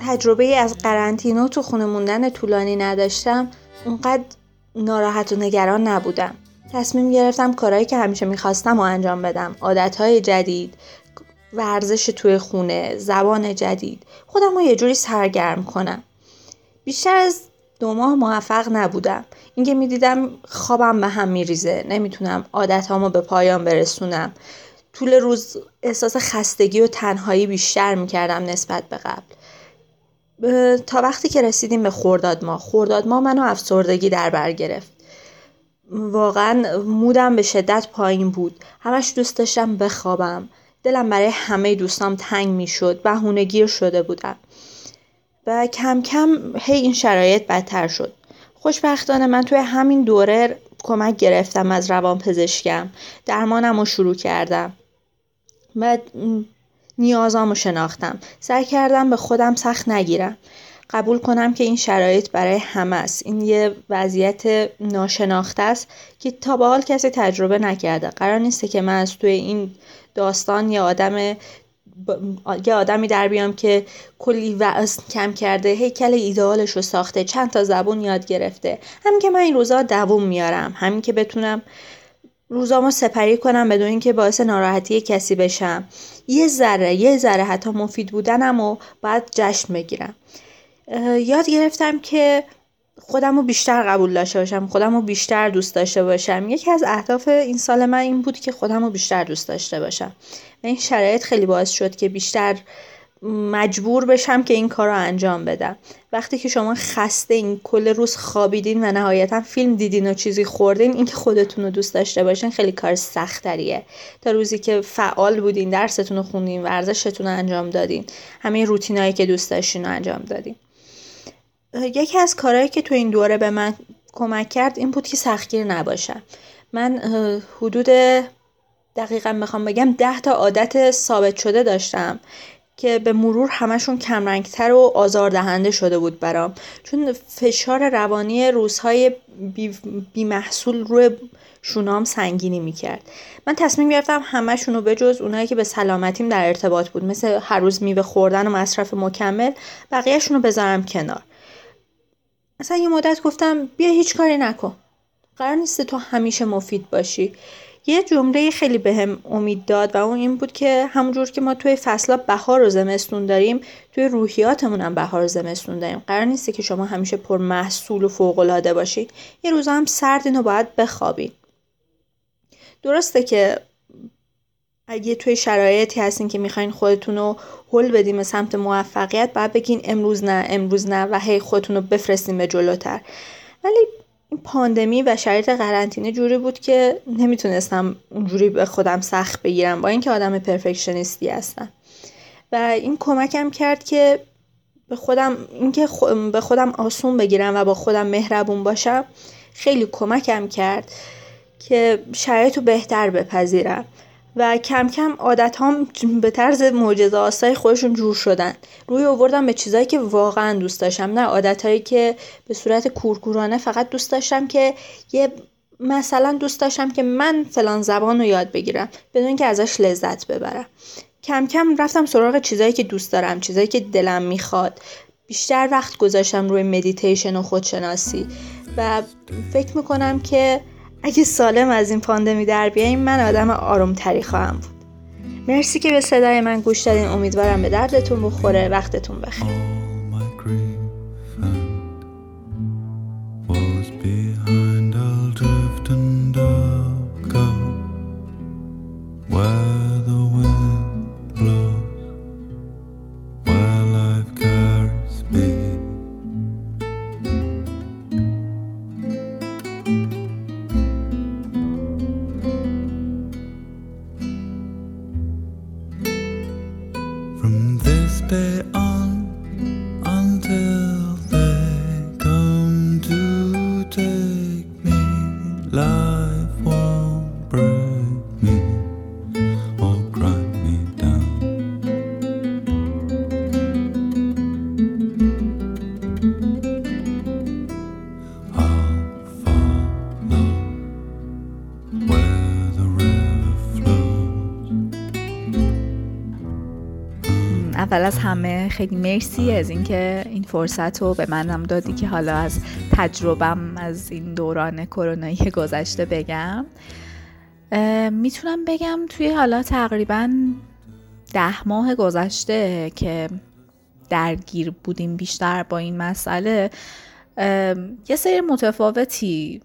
تجربه از قرنطینه تو خونه موندن طولانی نداشتم اونقدر ناراحت و نگران نبودم. تصمیم گرفتم کارهایی که همیشه می‌خواستم و انجام بدم. عادتهای جدید ورزش توی خونه زبان جدید. خودم رو یه جوری سرگرم کنم. بیشتر از دو ماه موفق نبودم. اینکه می‌دیدم خوابم به هم میریزه. نمی‌تونم عادتهامو به پایان برسونم. طول روز احساس خستگی و تنهایی بیشتر می‌کردم نسبت به قبل. تا وقتی که رسیدیم به خورداد ما خورداد ما منو افسردگی در بر گرفت. واقعا مودم به شدت پایین بود. همش دوست داشتم بخوابم. دلم برای همه دوستام تنگ می‌شد. بهونه گیر شده بودم. و کم کم هی این شرایط بدتر شد. خوشبختانه من توی همین دوره کمک گرفتم از روان پزشکم درمانم رو شروع کردم. و نیازام رو شناختم. سعی کردم به خودم سخت نگیرم. قبول کنم که این شرایط برای همه است. این یه وضعیت ناشناخته است که تا به حال کسی تجربه نکرده. قرار نیسته که من از توی این داستان یه آدم یه آدمی در بیام که کلی وعظ کم کرده هیکل ایدئالش رو ساخته چند تا زبون یاد گرفته. همین که من این روزا دووم میارم. همین که بتونم روزامو سپری کنم بدون اینکه باعث ناراحتی کسی بشم. یه ذره یه ذره حتی مفید بودنم و باید جشن بگیرم. یاد گرفتم که خودم رو بیشتر قبول داشته باشم خودم رو بیشتر دوست داشته باشم. یکی از اهداف این سال من این بود که خودم رو بیشتر دوست داشته باشم. و این شرایط خیلی باعث شد که بیشتر مجبور بشم که این کار رو انجام بدم. وقتی که شما خسته این کل روز خوابیدین و نهایتا فیلم دیدین و چیزی خوردین اینکه خودتون رو دوست داشته باشین خیلی کار سختریه تا روزی که فعال بودین درستون رو خوندین ورزشتون رو انجام دادین. همه روتینایی که دوست داشتین رو انجام دادین. یکی از کارهایی که تو این دوره به من کمک کرد این بود که سختگیر نباشم. من حدود دقیقا می‌خوام بگم ده تا عادت ثابت شده داشتم که به مرور همشون کمرنگتر و آزاردهنده شده بود برام. چون فشار روانی روزهای بی, محصول روی شونام سنگینی می‌کرد. من تصمیم گرفتم همشون رو بجز اونایی که به سلامتیم در ارتباط بود مثل هر روز میوه خوردن و مصرف مکمل بقیهشون رو بذارم کنار. اصلا یه مدت گفتم بیا هیچ کاری نکن. قرار نیست تو همیشه مفید باشی. یه جمله خیلی بهم به امید داد و اون این بود که همونجور که ما توی فصلا بهار و زمستون داریم توی روحیاتمون هم بهار و زمستون داریم. قرار نیسته که شما همیشه پر محصول و فوق العاده باشید یه روزا هم سردین و باید بخوابید درسته که اگه توی شرایطی هستین که می‌خواین خودتون رو حل بدیم به سمت موفقیت باید بگین امروز نه امروز نه و هی خودتون رو بفرستین به جلوتر. ولی این پاندمی و شرایط قرنطینه جوری بود که نمی‌تونستم اونجوری به خودم سخت بگیرم با اینکه آدم پرفکشنیستی هستم. و این کمکم کرد که به خودم اینکه به خودم آسون بگیرم و با خودم مهربون باشم خیلی کمکم کرد که شرایط رو بهتر بپذیرم. و کم کم عادت هم به طرز معجزه آسای خودشون جور شدن. روی آوردم به چیزایی که واقعا دوست داشتم. نه عادتهایی که به صورت کورکورانه فقط دوست داشتم که یه مثلا دوست داشتم که من فلان زبان رو یاد بگیرم بدون اینکه ازش لذت ببرم. کم کم رفتم سراغ چیزایی که دوست دارم چیزایی که دلم می‌خواد. بیشتر وقت گذاشتم روی مدیتیشن و خودشناسی. و فکر می‌کنم که اگه سالم از این پاندمی در بیاییم من آدم آرومتری خواهم بود. مرسی که به صدای من گوش دادین. امیدوارم به دردتون بخوره وقتتون بخیر. خیلی مرسی از اینکه این فرصت رو به منم دادی که حالا از تجربم از این دوران کرونایی گذشته بگم. می‌تونم بگم توی حالا تقریبا ده ماه گذشته که درگیر بودیم بیشتر با این مسئله یه سری متفاوتی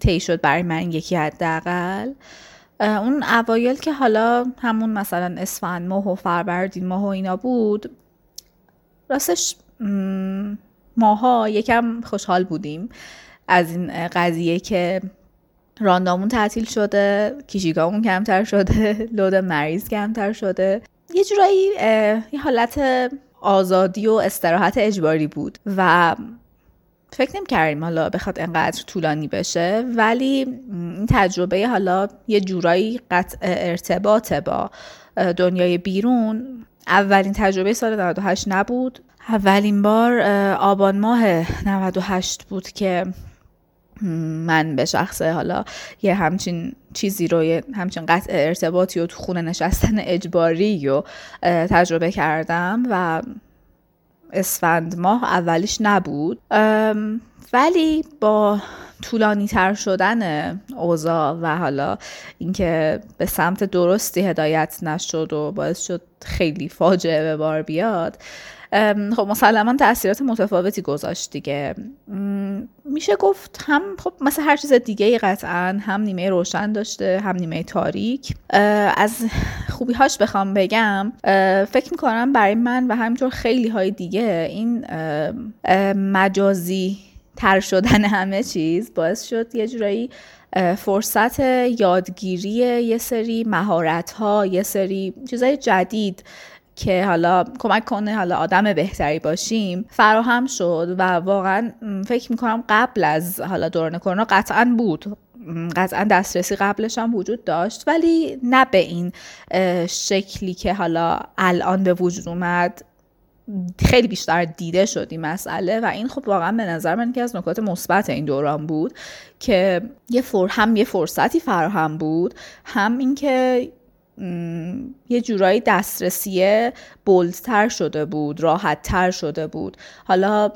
طی شد برای من یکی حداقل. اون اوایل که حالا همون مثلا اسفند ماه و فروردین ماه و اینا بود راستش ماها یکم خوشحال بودیم از این قضیه که راندامون تعطیل شده کیشیگامون کمتر شده لود مریض کمتر شده. یه جورایی یه حالت آزادی و استراحت اجباری بود و فکر نمی حالا بخواد انقدر طولانی بشه ولی این تجربه حالا یه جورایی قطع ارتباط با دنیای بیرون. اولین تجربه سال 98 نبود. اولین بار آبان ماه 98 بود که من به شخص حالا یه همچین چیزی رو یه همچین قطع ارتباطی و تو خونه نشستن اجباری رو تجربه کردم و اسفند ماه اولیش نبود. ولی با طولانی تر شدن اوضاع و حالا اینکه به سمت درستی هدایت نشد و باعث شد خیلی فاجعه به بار بیاد خب مسلما تاثیرات متفاوتی گذاشت دیگه. میشه گفت هم خب مثل هر چیز دیگه ای قطعا هم نیمه روشن داشته هم نیمه تاریک. از خوبی هاش بخوام بگم فکر می‌کنم برای من و همینطور خیلی های دیگه این مجازی تر شدن همه چیز باعث شد یه جورایی فرصت یادگیری یه سری مهارت ها یه سری چیزای جدید که حالا کمک کنه حالا آدم بهتری باشیم فراهم شد و واقعا فکر می‌کنم قبل از حالا دوران کرونا قطعا بود. قطعا دسترسی قبلش هم وجود داشت ولی نه به این شکلی که حالا الان به وجود اومد. خیلی بیشتر دیده شد این مسئله و این خب واقعا به نظر من که از نکات مثبت این دوران بود که یه فر هم یه فرصتی فراهم بود هم اینکه یه جورایی دسترسی بولدتر شده بود راحتتر شده بود. حالا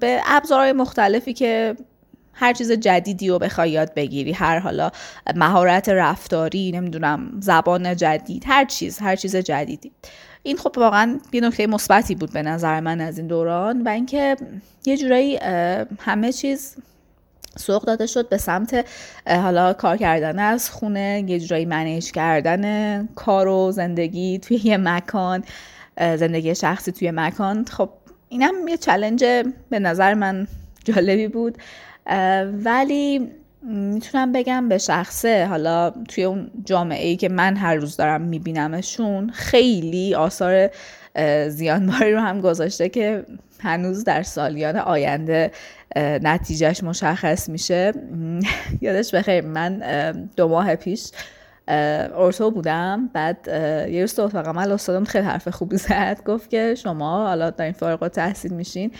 به ابزارهای مختلفی که هر چیز جدیدی رو بخوای یاد بگیری هر حالا مهارت رفتاری نمی‌دونم زبان جدید هر چیز هر چیز جدیدی. این خب واقعا یه نکته مثبتی بود به نظر من از این دوران و اینکه یه جورایی همه چیز سوق داده شد به سمت حالا کار کردن از خونه یه جورایی منیج کردن کار و زندگی توی یه مکان زندگی شخصی توی مکان. خب اینم یه چلنج به نظر من جالبی بود. ولی می‌تونم بگم به شخصه حالا توی اون جامعه ای که من هر روز دارم میبینمشون خیلی آثار زیانباری رو هم گذاشته که هنوز در سالیان آینده نتیجهش مشخص میشه. یادش بخیر من دو ماه پیش ارتو بودم. بعد یه روز تو اتاق عمل استادم خیلی حرف خوبی زد. گفت که شما حالا در این فارغ تحصیل میشین.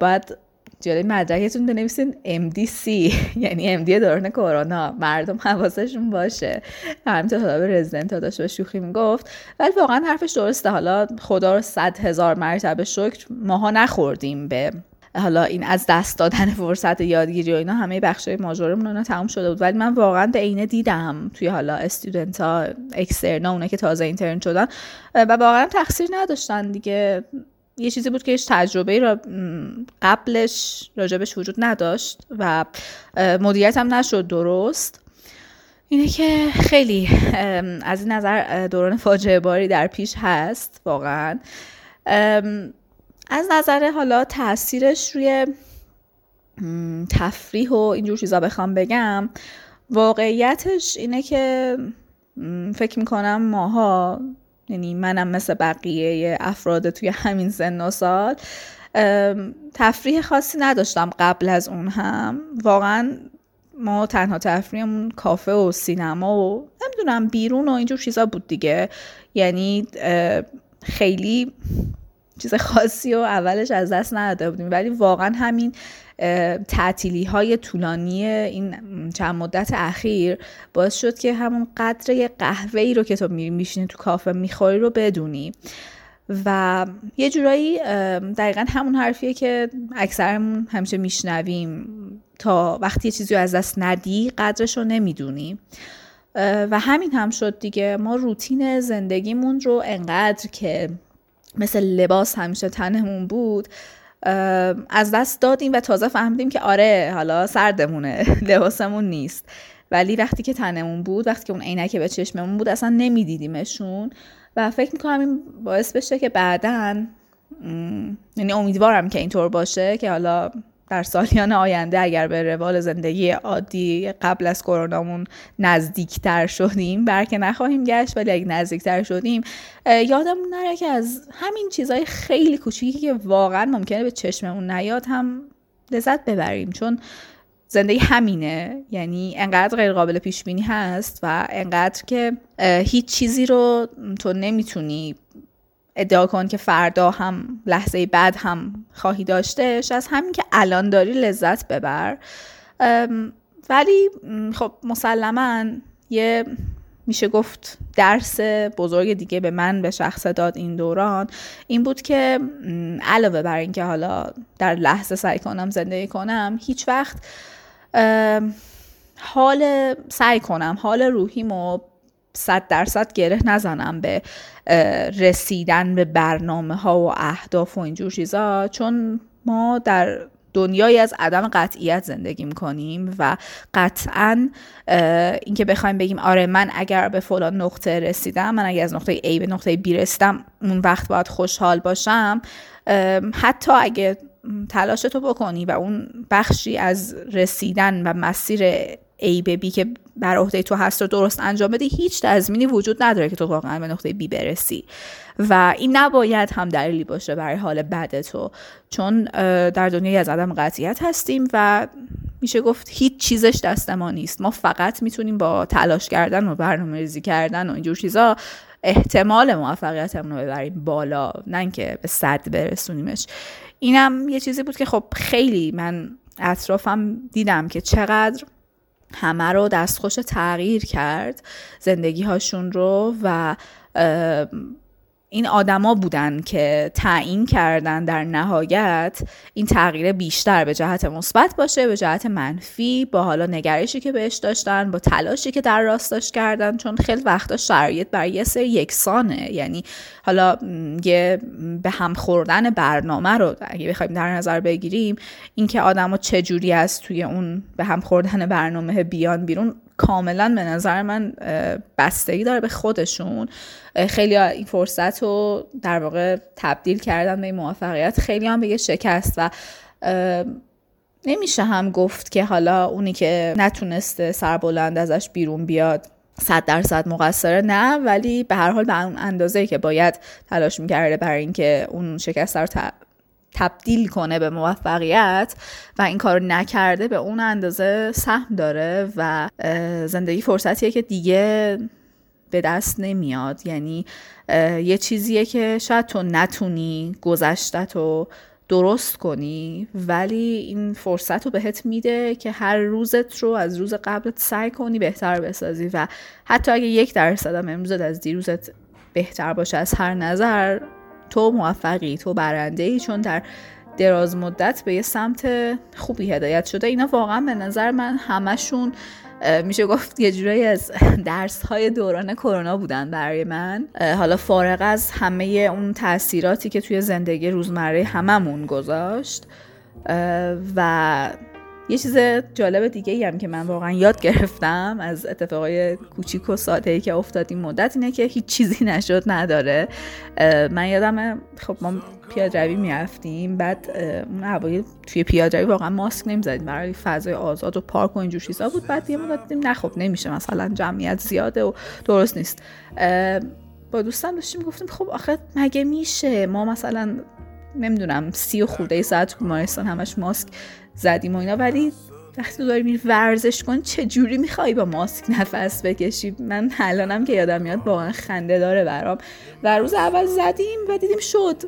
بعد جلوی مدرکتون بنویسین MDC یعنی MD دوران کرونا. مردم حواسشون باشه. همینطور حالا به رزیدنت داشت به شوخی می‌گفت. ولی واقعا حرفش درسته. حالا خدا رو صد هزار مرتبه شکر ماها نخوردیم به حالا این از دست دادن فرصت یادگیری و اینا همه بخش ماجورمون اینا تموم شده بود. ولی من واقعا به عینه دیدم توی حالا استودنت ها اکسترنا اونا که تازه اینترن شدن و واقعا تقصیر نداشتن دیگه. یه چیزی بود که هیچ تجربه را قبلش راجبش وجود نداشت و مدیریت هم نشد درست. اینه که خیلی از این نظر دوران فاجعه باری در پیش هست واقعا. از نظر حالا تاثیرش روی تفریح و اینجور چیزا بخوام بگم واقعیتش اینه که فکر می‌کنم ماها یعنی منم مثل بقیه افراد توی همین سن و سال تفریح خاصی نداشتم قبل از اون هم. واقعا ما تنها تفریحمون کافه و سینما و نمی‌دونم بیرون و اینجور چیزا بود دیگه. یعنی خیلی چیز خاصی و اولش از دست نداده بودیم. ولی واقعا همین تعطیلی های طولانی این چند مدت اخیر باعث شد که همون قدر قهوه ای رو که تو میشینی تو کافه می‌خوری رو بدونی. و یه جورایی دقیقا همون حرفیه که اکثرمون همیشه میشنویم. تا وقتی یه چیزی رو از دست ندی قدرش رو نمی‌دونی. و همین هم شد دیگه. ما روتین زندگیمون رو انقدر که مثل لباس همیشه تنمون بود از دست دادیم و تازه فهمیدیم که آره حالا سردمونه لباسمون نیست. ولی وقتی که تنمون بود وقتی که اون عینک به چشممون بود اصلا نمیدیدیمشون. و فکر می‌کنم این باعث بشه که بعدا یعنی امیدوارم که اینطور باشه که حالا در سالیان آینده اگر به روال زندگی عادی قبل از کرونامون نزدیکتر شدیم برکه نخواهیم گشت ولی اگه نزدیکتر شدیم یادمون نره که از همین چیزهای خیلی کوچیکی که واقعا ممکنه به چشممون نیاد هم لذت ببریم چون زندگی همینه. یعنی انقدر غیر قابل پیش بینی هست و انقدر که هیچ چیزی رو تو نمی‌تونی ادعا کن که فردا هم لحظه بعد هم خواهی داشتهش از همین که الان داری لذت ببر. ولی خب مسلما یه میشه گفت درس بزرگ دیگه به من به شخص داد این دوران. این بود که علاوه بر اینکه حالا در لحظه سعی کنم زندگی کنم هیچ وقت حال سعی کنم حال روحیمو صد درصد گره نزنم به رسیدن به برنامه ها و اهداف و اینجور چیزا چون ما در دنیایی از عدم قطعیت زندگی می‌کنیم و قطعا اینکه بخوایم بگیم آره من اگر به فلان نقطه رسیدم من اگر از نقطه A به نقطه B رسیدم اون وقت باید خوشحال باشم. حتی اگه تلاش تو بکنی و اون بخشی از رسیدن و مسیر A به B که بر عهده تو هست رو درست انجام بدی هیچ تضمینی وجود نداره که تو واقعا به نقطه B برسی. و این نباید هم دلیلی باشه برای حال بد تو چون در دنیای از عدم قطعیت هستیم و میشه گفت هیچ چیزش دست ما نیست. ما فقط می‌تونیم با تلاش کردن و برنامه ریزی کردن و اینجور چیزا احتمال موفقیتمون رو ببریم بالا نه اینکه به صد برسونیمش. اینم یه چیزی بود که خب خیلی من اطرافم دیدم که چقدر همه رو دستخوش تغییر کرد زندگی هاشون رو و این آدما بودن که تعیین کردن در نهایت این تغییر بیشتر به جهت مثبت باشه به جهت منفی با حالا نگرشی که بهش داشتن با تلاشی که در راستش کردن چون خیلی وقتا شرایط برای یه سری یکسانه. یعنی حالا یه به هم خوردن برنامه رو اگه بخوایم در نظر بگیریم اینکه آدما چجوری از توی اون به هم خوردن برنامه بیان بیرون کاملا به نظر من بستگی داره به خودشون. خیلی این فرصت رو در واقع تبدیل کردن به موفقیت. خیلی هم به یه شکست و نمیشه هم گفت که حالا اونی که نتونسته سربلند ازش بیرون بیاد صد درصد مقصره. نه ولی به هر حال به اون اندازه که باید تلاش می‌کرده برای اینکه اون شکست رو تبدیل کنه به موفقیت و این کار نکرده به اون اندازه سهم داره و زندگی فرصتیه که دیگه به دست نمیاد. یعنی یه چیزیه که شاید تو نتونی گذشته تو درست کنی ولی این فرصت رو بهت میده که هر روزت رو از روز قبلت سعی کنی بهتر بسازی و حتی اگه یک درصد هم امروزت از دیروزت بهتر باشه از هر نظر تو موفقی تو برنده ای چون در دراز مدت به یه سمت خوبی هدایت شده. اینا واقعا به نظر من همشون میشه گفت یه جورایی از درس های دوران کرونا بودن برای من. حالا فارغ از همه اون تاثیراتی که توی زندگی روزمره هممون گذاشت. و یه چیز جالب دیگه ای هم که من واقعا یاد گرفتم از اتفاقای کوچیک و ساده ای که افتاد این مدت اینه که هیچ چیزی نشد نداره. من یادم خب ما پیادروی می‌رفتیم بعد اون اوایل توی پیادروی واقعا ماسک نمی‌زدیم برای فضای آزاد و پارک و اینجور چیزا بود. بعد یه مدت دیدیم نه خب نمیشه مثلا جمعیت زیاده و درست نیست. با دوستان داشتیم گفتیم خب آخه مگه میشه؟ ما مثلا نمی‌دونم سی و خورده ساعت بیمارستان همش ماسک زدیم و اینا. ولی وقتی تو داری ورزش کن چه جوری می‌خوای با ماسک نفس بکشی؟ من الانم که یادم میاد واقعا خنده داره برام. و روز اول زدیم و دیدیم شد.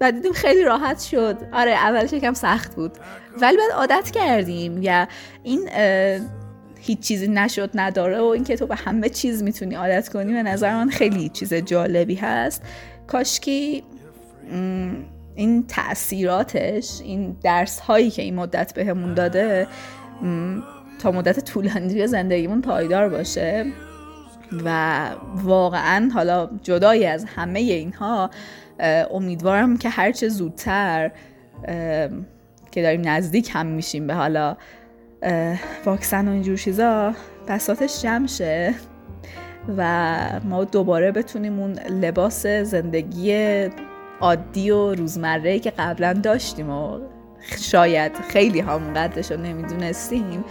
و دیدیم خیلی راحت شد. آره اولش یکم سخت بود. ولی بعد عادت کردیم. یا این هیچ چیزی نشد نداره و اینکه تو به همه چیز می‌تونی عادت کنی. به نظر من خیلی چیز جالبی هست. کاشکی این تاثیراتش این درس هایی که این مدت بهمون داده تا مدت طولانی زندگیمون پایدار باشه. و واقعا حالا جدای از همه اینها امیدوارم که هرچه زودتر که داریم نزدیک هم میشیم به حالا واکسن و اینجور چیزا بساتش جمع شه و ما دوباره بتونیم اون لباس زندگی عادی و روزمره که قبلا داشتیم و شاید خیلی هم قدرش رو نمی‌دونستیم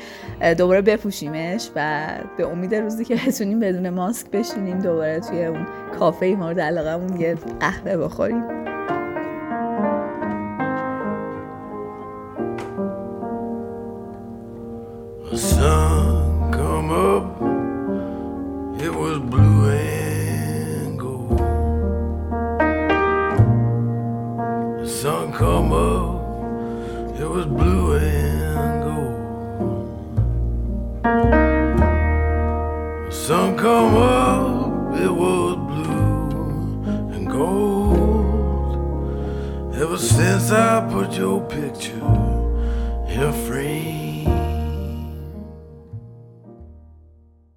دوباره بپوشیمش و به امید روزی که بتونیم بدون ماسک بشینیم دوباره توی اون کافه مورد علاقمون یه قهوه بخوریم. come up, it was blue and gold. The sun come up, it was blue and gold. Ever since I put your picture in frame.